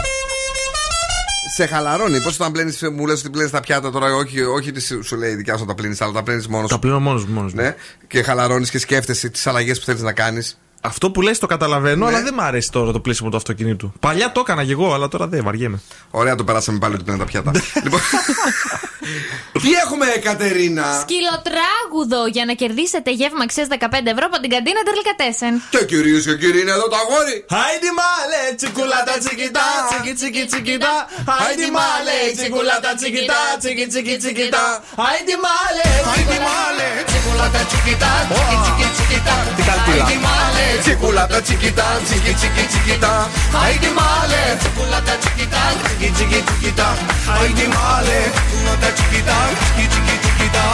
Σε χαλαρώνει. Πώς όταν πλένεις, μου λες ότι πλένεις τα πιάτα τώρα, όχι, όχι τι σου λέει η δικιά σου τα πλύνεις, αλλά τα πλένει μόνος Τα πλύνω μόνος μου. Μόνος μου. Ναι, και χαλαρώνεις και σκέφτεσαι τις αλλαγές που θέλεις να κάνεις. Αυτό που λες το καταλαβαίνω, Ναι. αλλά δεν μου αρέσει τώρα το πλήσιμο του αυτοκινήτου. Παλιά το έκανα και εγώ, αλλά τώρα δεν βαριέμαι. Ωραία, το περάσαμε πάλι ότι πλένει τα πιάτα. λοιπόν, τι έχουμε, Κατερίνα; Σκυλοτράγουδο για να κερδίσετε γεύμα αξίας 15 ευρώ από την καντίνα Τερλικατέσεν. Και κυρίε και κύριοι, είναι εδώ το αγόρι. Χάιντι μάλε, τσικουλάτα τσικιτά, τσικι τσικι τσικιτά. Χάιντι μάλε, τσικουλάτα τσικιτά, τσικι τσικι τσικιτά. Χάιντι μάλε, χάιντι μάλε, τσικουλάτα τσικιτά, τσικι τσικι τσικιτά. Τι καλπίλα. Τσικουλάτα τσικιτά, τσικι τσικι τσικιτά. Χάιντι μάλε, τσικουλάτα τσικιτά, τσικι τσικι τσικιτά. Χάιντι μάλε, τσικουλάτα τσικιτά, τσικι τσικι τσικιτά.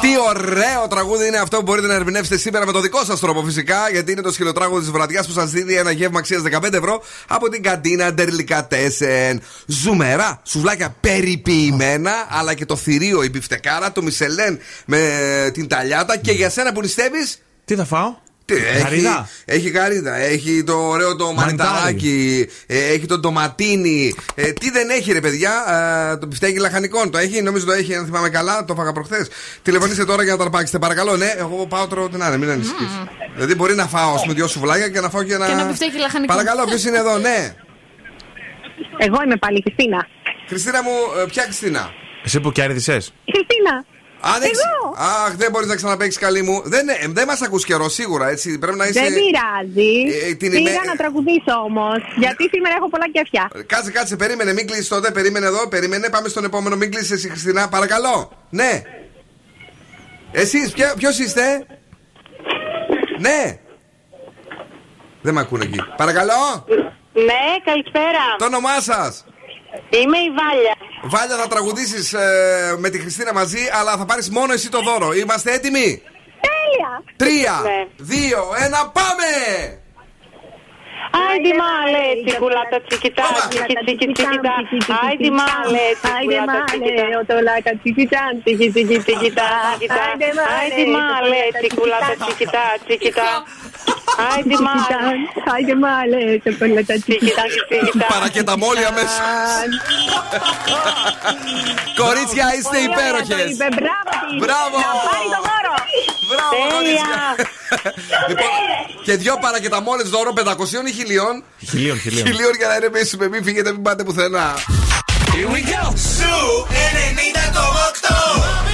Τι ωραίο τραγούδι είναι αυτό που μπορείτε να ερμηνεύσετε σήμερα με το δικό σας τρόπο φυσικά, γιατί είναι το σκυλοτράγουδο της βραδιάς που σας δίνει ένα γεύμα αξίας 15 ευρώ από την καντίνα Ντερλικατέσεν. Ζουμερά, σουβλάκια περιποιημένα, αλλά και το θηρίο, η μπιφτεκάρα, το μισελέν με την ταλιάτα και για σένα που νηστεύεις. Τι θα φάω; Τι, έχει, Γαρίδα; έχει γαρίδα, έχει το ωραίο το μανιταράκι, ε, έχει το ντοματίνι. Ε, τι δεν έχει, ρε παιδιά, ε, το πιφτέκι λαχανικών. Το έχει, νομίζω το έχει, αν θυμάμαι καλά, το φάγα προχθές. Τηλεφωνήστε τώρα για να τα αρπάξετε, παρακαλώ. Ναι, εγώ πάω τρώω την άλλη, μην ανησυχείς. Δηλαδή, μπορεί να φάω, ας πούμε, δυο σουβλάκια και να φάω και ένα. Και ένα μπιφτέκι λαχανικό. Παρακαλώ, ποιος είναι εδώ, ναι. Εγώ είμαι πάλι η Χριστίνα. Χριστίνα μου, ε, ποια Χριστίνα; Εσύ που κέρδισες. Η Χριστίνα. Α, δεν ξε- Εγώ. Αχ, δεν μπορείς να ξαναπέξει καλή μου. Δεν, ε, δεν μας ακούς καιρό, σίγουρα έτσι. Πρέπει να είσαι. Δεν πειράζει. Ε, την Πήγα ημέ- να τραγουδήσω όμως. Γιατί σήμερα έχω πολλά κέφια. Κάτσε, κάτσε, περίμενε, μην κλείσεις τότε. Περίμενε εδώ, περίμενε. Πάμε στον επόμενο. Μην κλείσεις εσύ, Χριστίνα. Παρακαλώ. Ναι. Εσείς, ποιο είστε; Ναι. Δεν με ακούνε εκεί. Παρακαλώ. Ναι, καλησπέρα. Το όνομά σας. Είμαι η Βάλια. Βάλια, θα τραγουδήσεις με τη Χριστίνα μαζί, αλλά θα πάρεις μόνο εσύ το δώρο. Είμαστε έτοιμοι; Τέλεια. Τρία, Ναι. δύο, ένα, πάμε! Άιντι μάλε, τσικουλάτα τσικιτά, τσικι τσικι τσικιτά. Άιντι μάλε, τσικουλάτα τσικιτά. Οτολάκα τσικιτάν, τσικι τσικι τσικιτά. Άιντι μάλε, τσικουλάτα τσικιτά, τσικιτά. Άιντι μάλε. Άιντι μάλε, τσικουλάτα τσικιτά, τσικιτά. Παρακεταμόλια μέσα. Κορίτσια, είστε υπέροχες. Μπράβο της. Μπράβο. Να πάρει το δώρο. Μπράβο, Τέλεια. κορίτσια. λοιπόν, και δυο παρακεταμόλες δώρο 500 ή χιλίων. Χιλίων, χιλίων. Χιλίων για να ηρεμήσουμε. Μην φύγετε, μην πάτε πουθενά. Here we go. Σου 90,8.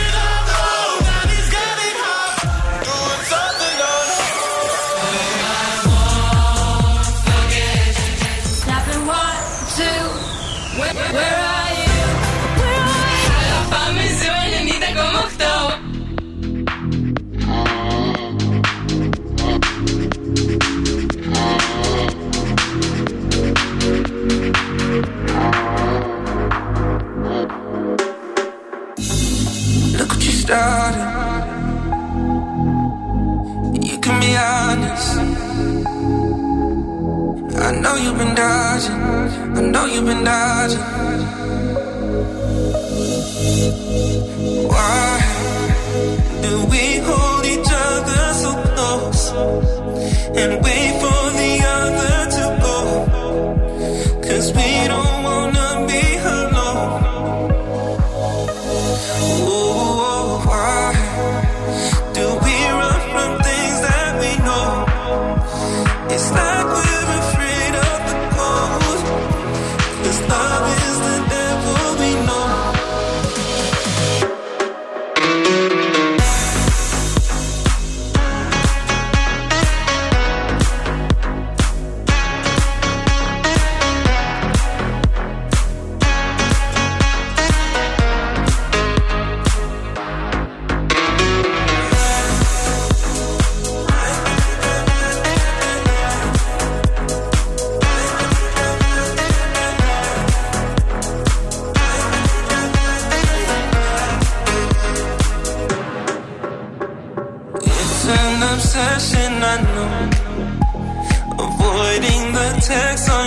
Started. You can be honest. I know you've been dodging. I know you've been dodging. Why do we hold each other so close and wait for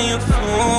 your phone.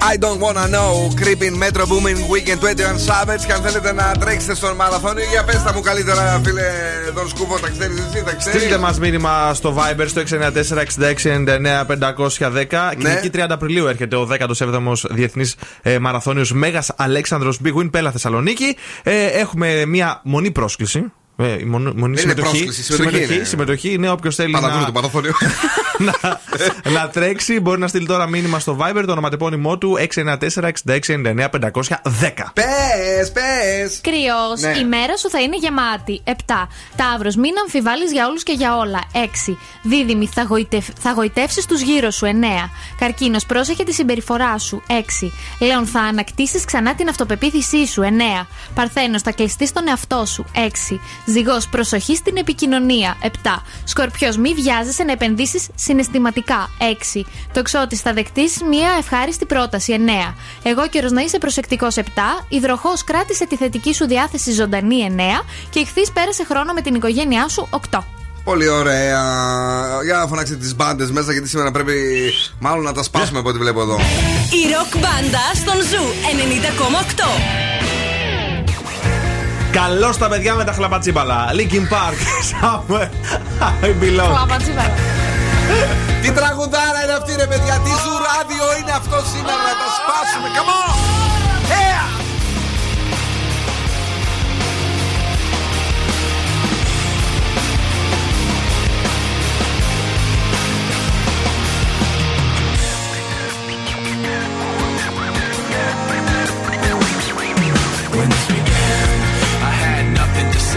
I don't wanna know. Creeping Metro Booming Weekend 21 Savage. Και αν θέλετε να τρέξετε στον μαραθώνιο, για πες τα μου καλύτερα, φίλε Τον Σκούβο, τα ξέρεις εσύ, τα ξέρεις. Στείλτε μας μήνυμα στο Viber στο 694-6699-510. Κυριακή 30 Απριλίου έρχεται ο 17ο Διεθνής ε, Μαραθώνιος Μέγας Αλέξανδρος Big Win Πέλα Θεσσαλονίκη. Ε, έχουμε μία μονή πρόσκληση. Ε, η μονή, μονή Δεν είναι συμμετοχή, πρόσκληση, συμμετοχή είναι. συμμετοχή είναι όποιος θέλει Παναγούλου να, του Παθοθονίου. να τρέξει. Μπορεί να στείλει τώρα μήνυμα στο Viber το ονοματεπώνυμό του 694-6699-510. Πες, πες. Κρυός, Ναι. η μέρα σου θα είναι γεμάτη. 7. Ταύρος, μην αμφιβάλλεις για όλους και για όλα. 6. Δίδυμη, θα, γοητευ... θα γοητεύσεις τους γύρω σου. 9. Καρκίνος, πρόσεχε τη συμπεριφορά σου. 6. Λέων, θα ανακτήσεις ξανά την αυτοπεποίθησή σου. 9. Παρθένος, θα κλειστείς στον εαυτό σου. 6. Ζυγός, προσοχή στην επικοινωνία. 7. Σκορπιός, μη βιάζεσαι να επενδύσεις συναισθηματικά. 6. Τοξότης, θα δεχτεί μια ευχάριστη πρόταση. 9. Εγώ καιρο να είσαι προσεκτικός. 7. Υδροχόος, κράτησε τη θετική σου διάθεση ζωντανή. 9. Και Ιχθείς, πέρασε χρόνο με την οικογένειά σου. 8. Πολύ ωραία. Για να φωνάξετε τις μπάντες μέσα, γιατί σήμερα πρέπει μάλλον να τα σπάσουμε από ό,τι βλέπω εδώ. Η ροκ μπάντα στον Zoo 90,8. Καλώς τα παιδιά με τα χλαπατσίπαλα. Linkin Park. Somewhere I belong. Τι τραγουδάρα είναι αυτή, ρε παιδιά. Τι ζουράδιο είναι αυτό σήμερα. Να τα σπάσουμε. Come on!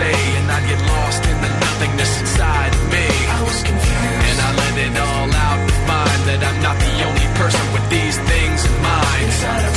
Say, and I'd get lost in the nothingness inside of me. I was confused, and I let it all out to find that I'm not the only person with these things in mind.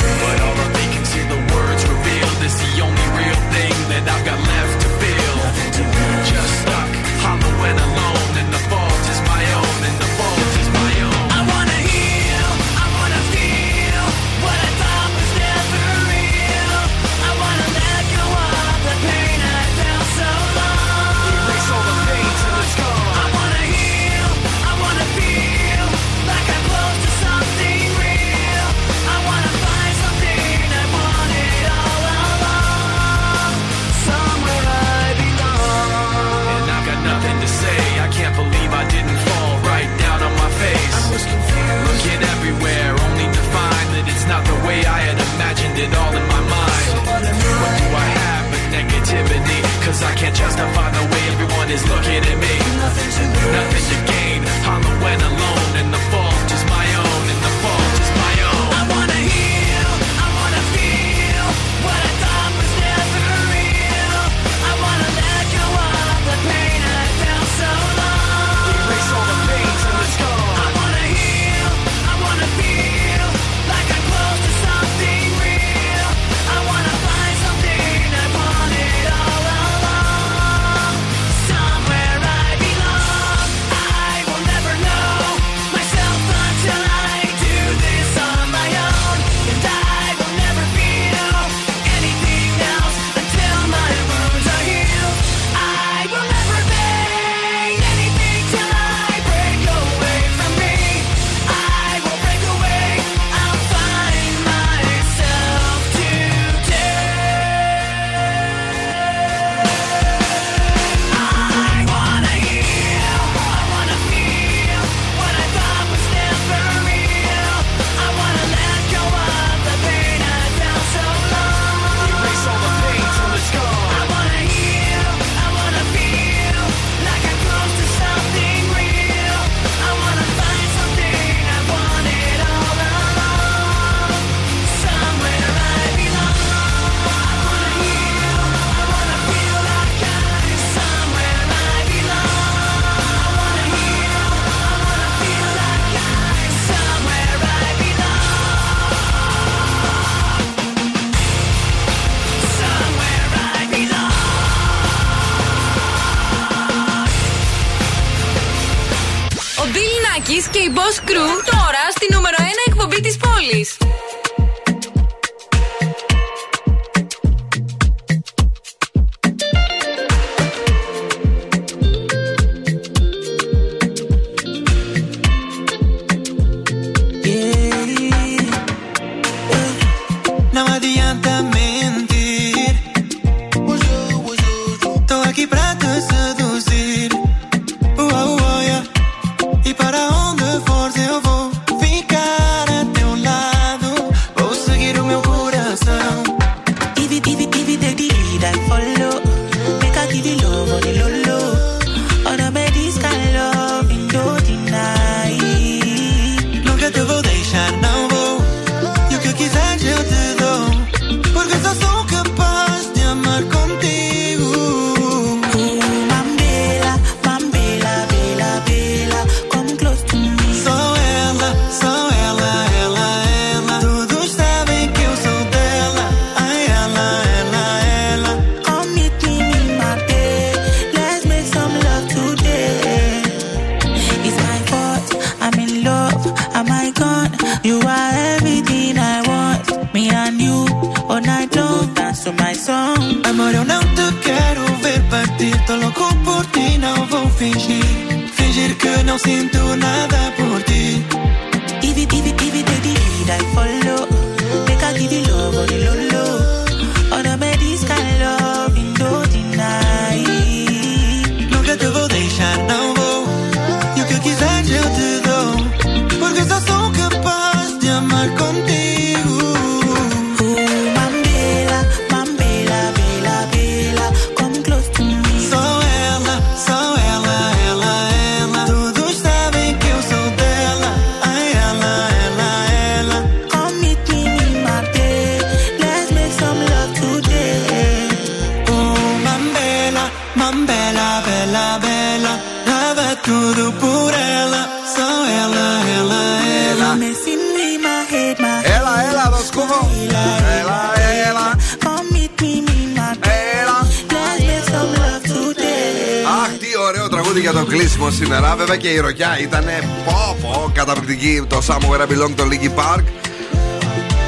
Somewhere I Belong το Linkin Park.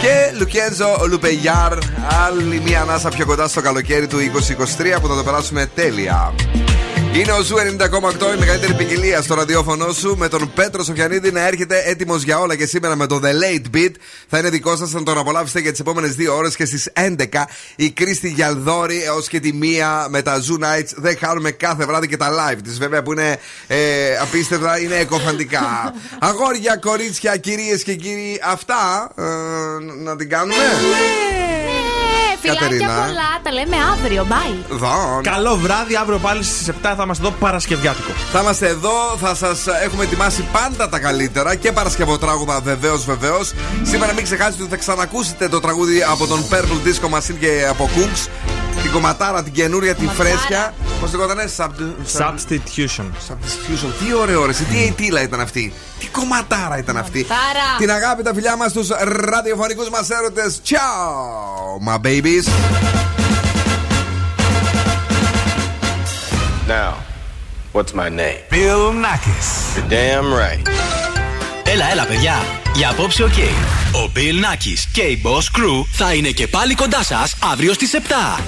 Και Λουκέντζο Λουπεγιάρ, άλλη μία ανάσα πιο κοντά στο καλοκαίρι του 2023 που θα το περάσουμε τέλεια. Είναι ο Zoo 90,8 η μεγαλύτερη ποικιλία στο ραδιόφωνο σου με τον Πέτρο Σοφιανίδη να έρχεται έτοιμος για όλα και σήμερα με το The Late Beat. Θα είναι δικό σας να τον απολαύσετε για τις επόμενες δύο ώρες και στις 11 η Κρίστη Γιαλδόρη έως και τη μία με τα Zoo Nights. Δεν χάνουμε κάθε βράδυ και τα live της βέβαια που είναι ε, απίστευτα, είναι εκοφαντικά. Αγόρια, κορίτσια, κυρίες και κύριοι, αυτά ε, να την κάνουμε. Ε, φιλάκια Κατερίνα. πολλά. Τα λέμε αύριο. Bye. Δον. Καλό βράδυ, αύριο πάλι στις 7 θα είμαστε εδώ Παρασκευιάτικο. Θα είμαστε εδώ, θα σας έχουμε ετοιμάσει πάντα τα καλύτερα και Παρασκευοτράγουδα βεβαίως, βεβαίως. Σήμερα μην ξεχάσετε ότι θα ξανακούσετε το τραγούδι από τον Purple Disco Machine και από Cooks. Την κομματάρα, την καινούρια, την φρέσκια. Πώς λεγότανε, Substitution. Substitution. Τι ωραία ώρες, τι αιτήλα ήταν αυτή. Τι κομματάρα ήταν αυτή. Κομματάρα. Την αγάπη, τα φιλιά μας στους ραδιοφωνικούς μας έρωτες. Ciao, my babies. Now, what's my name? Bill Nakis. You're damn right. Έλα, έλα, παιδιά. Για απόψε, οκ. Ο Bill Nackis και η Boss Crew θα είναι και πάλι κοντά σας αύριο στις 7.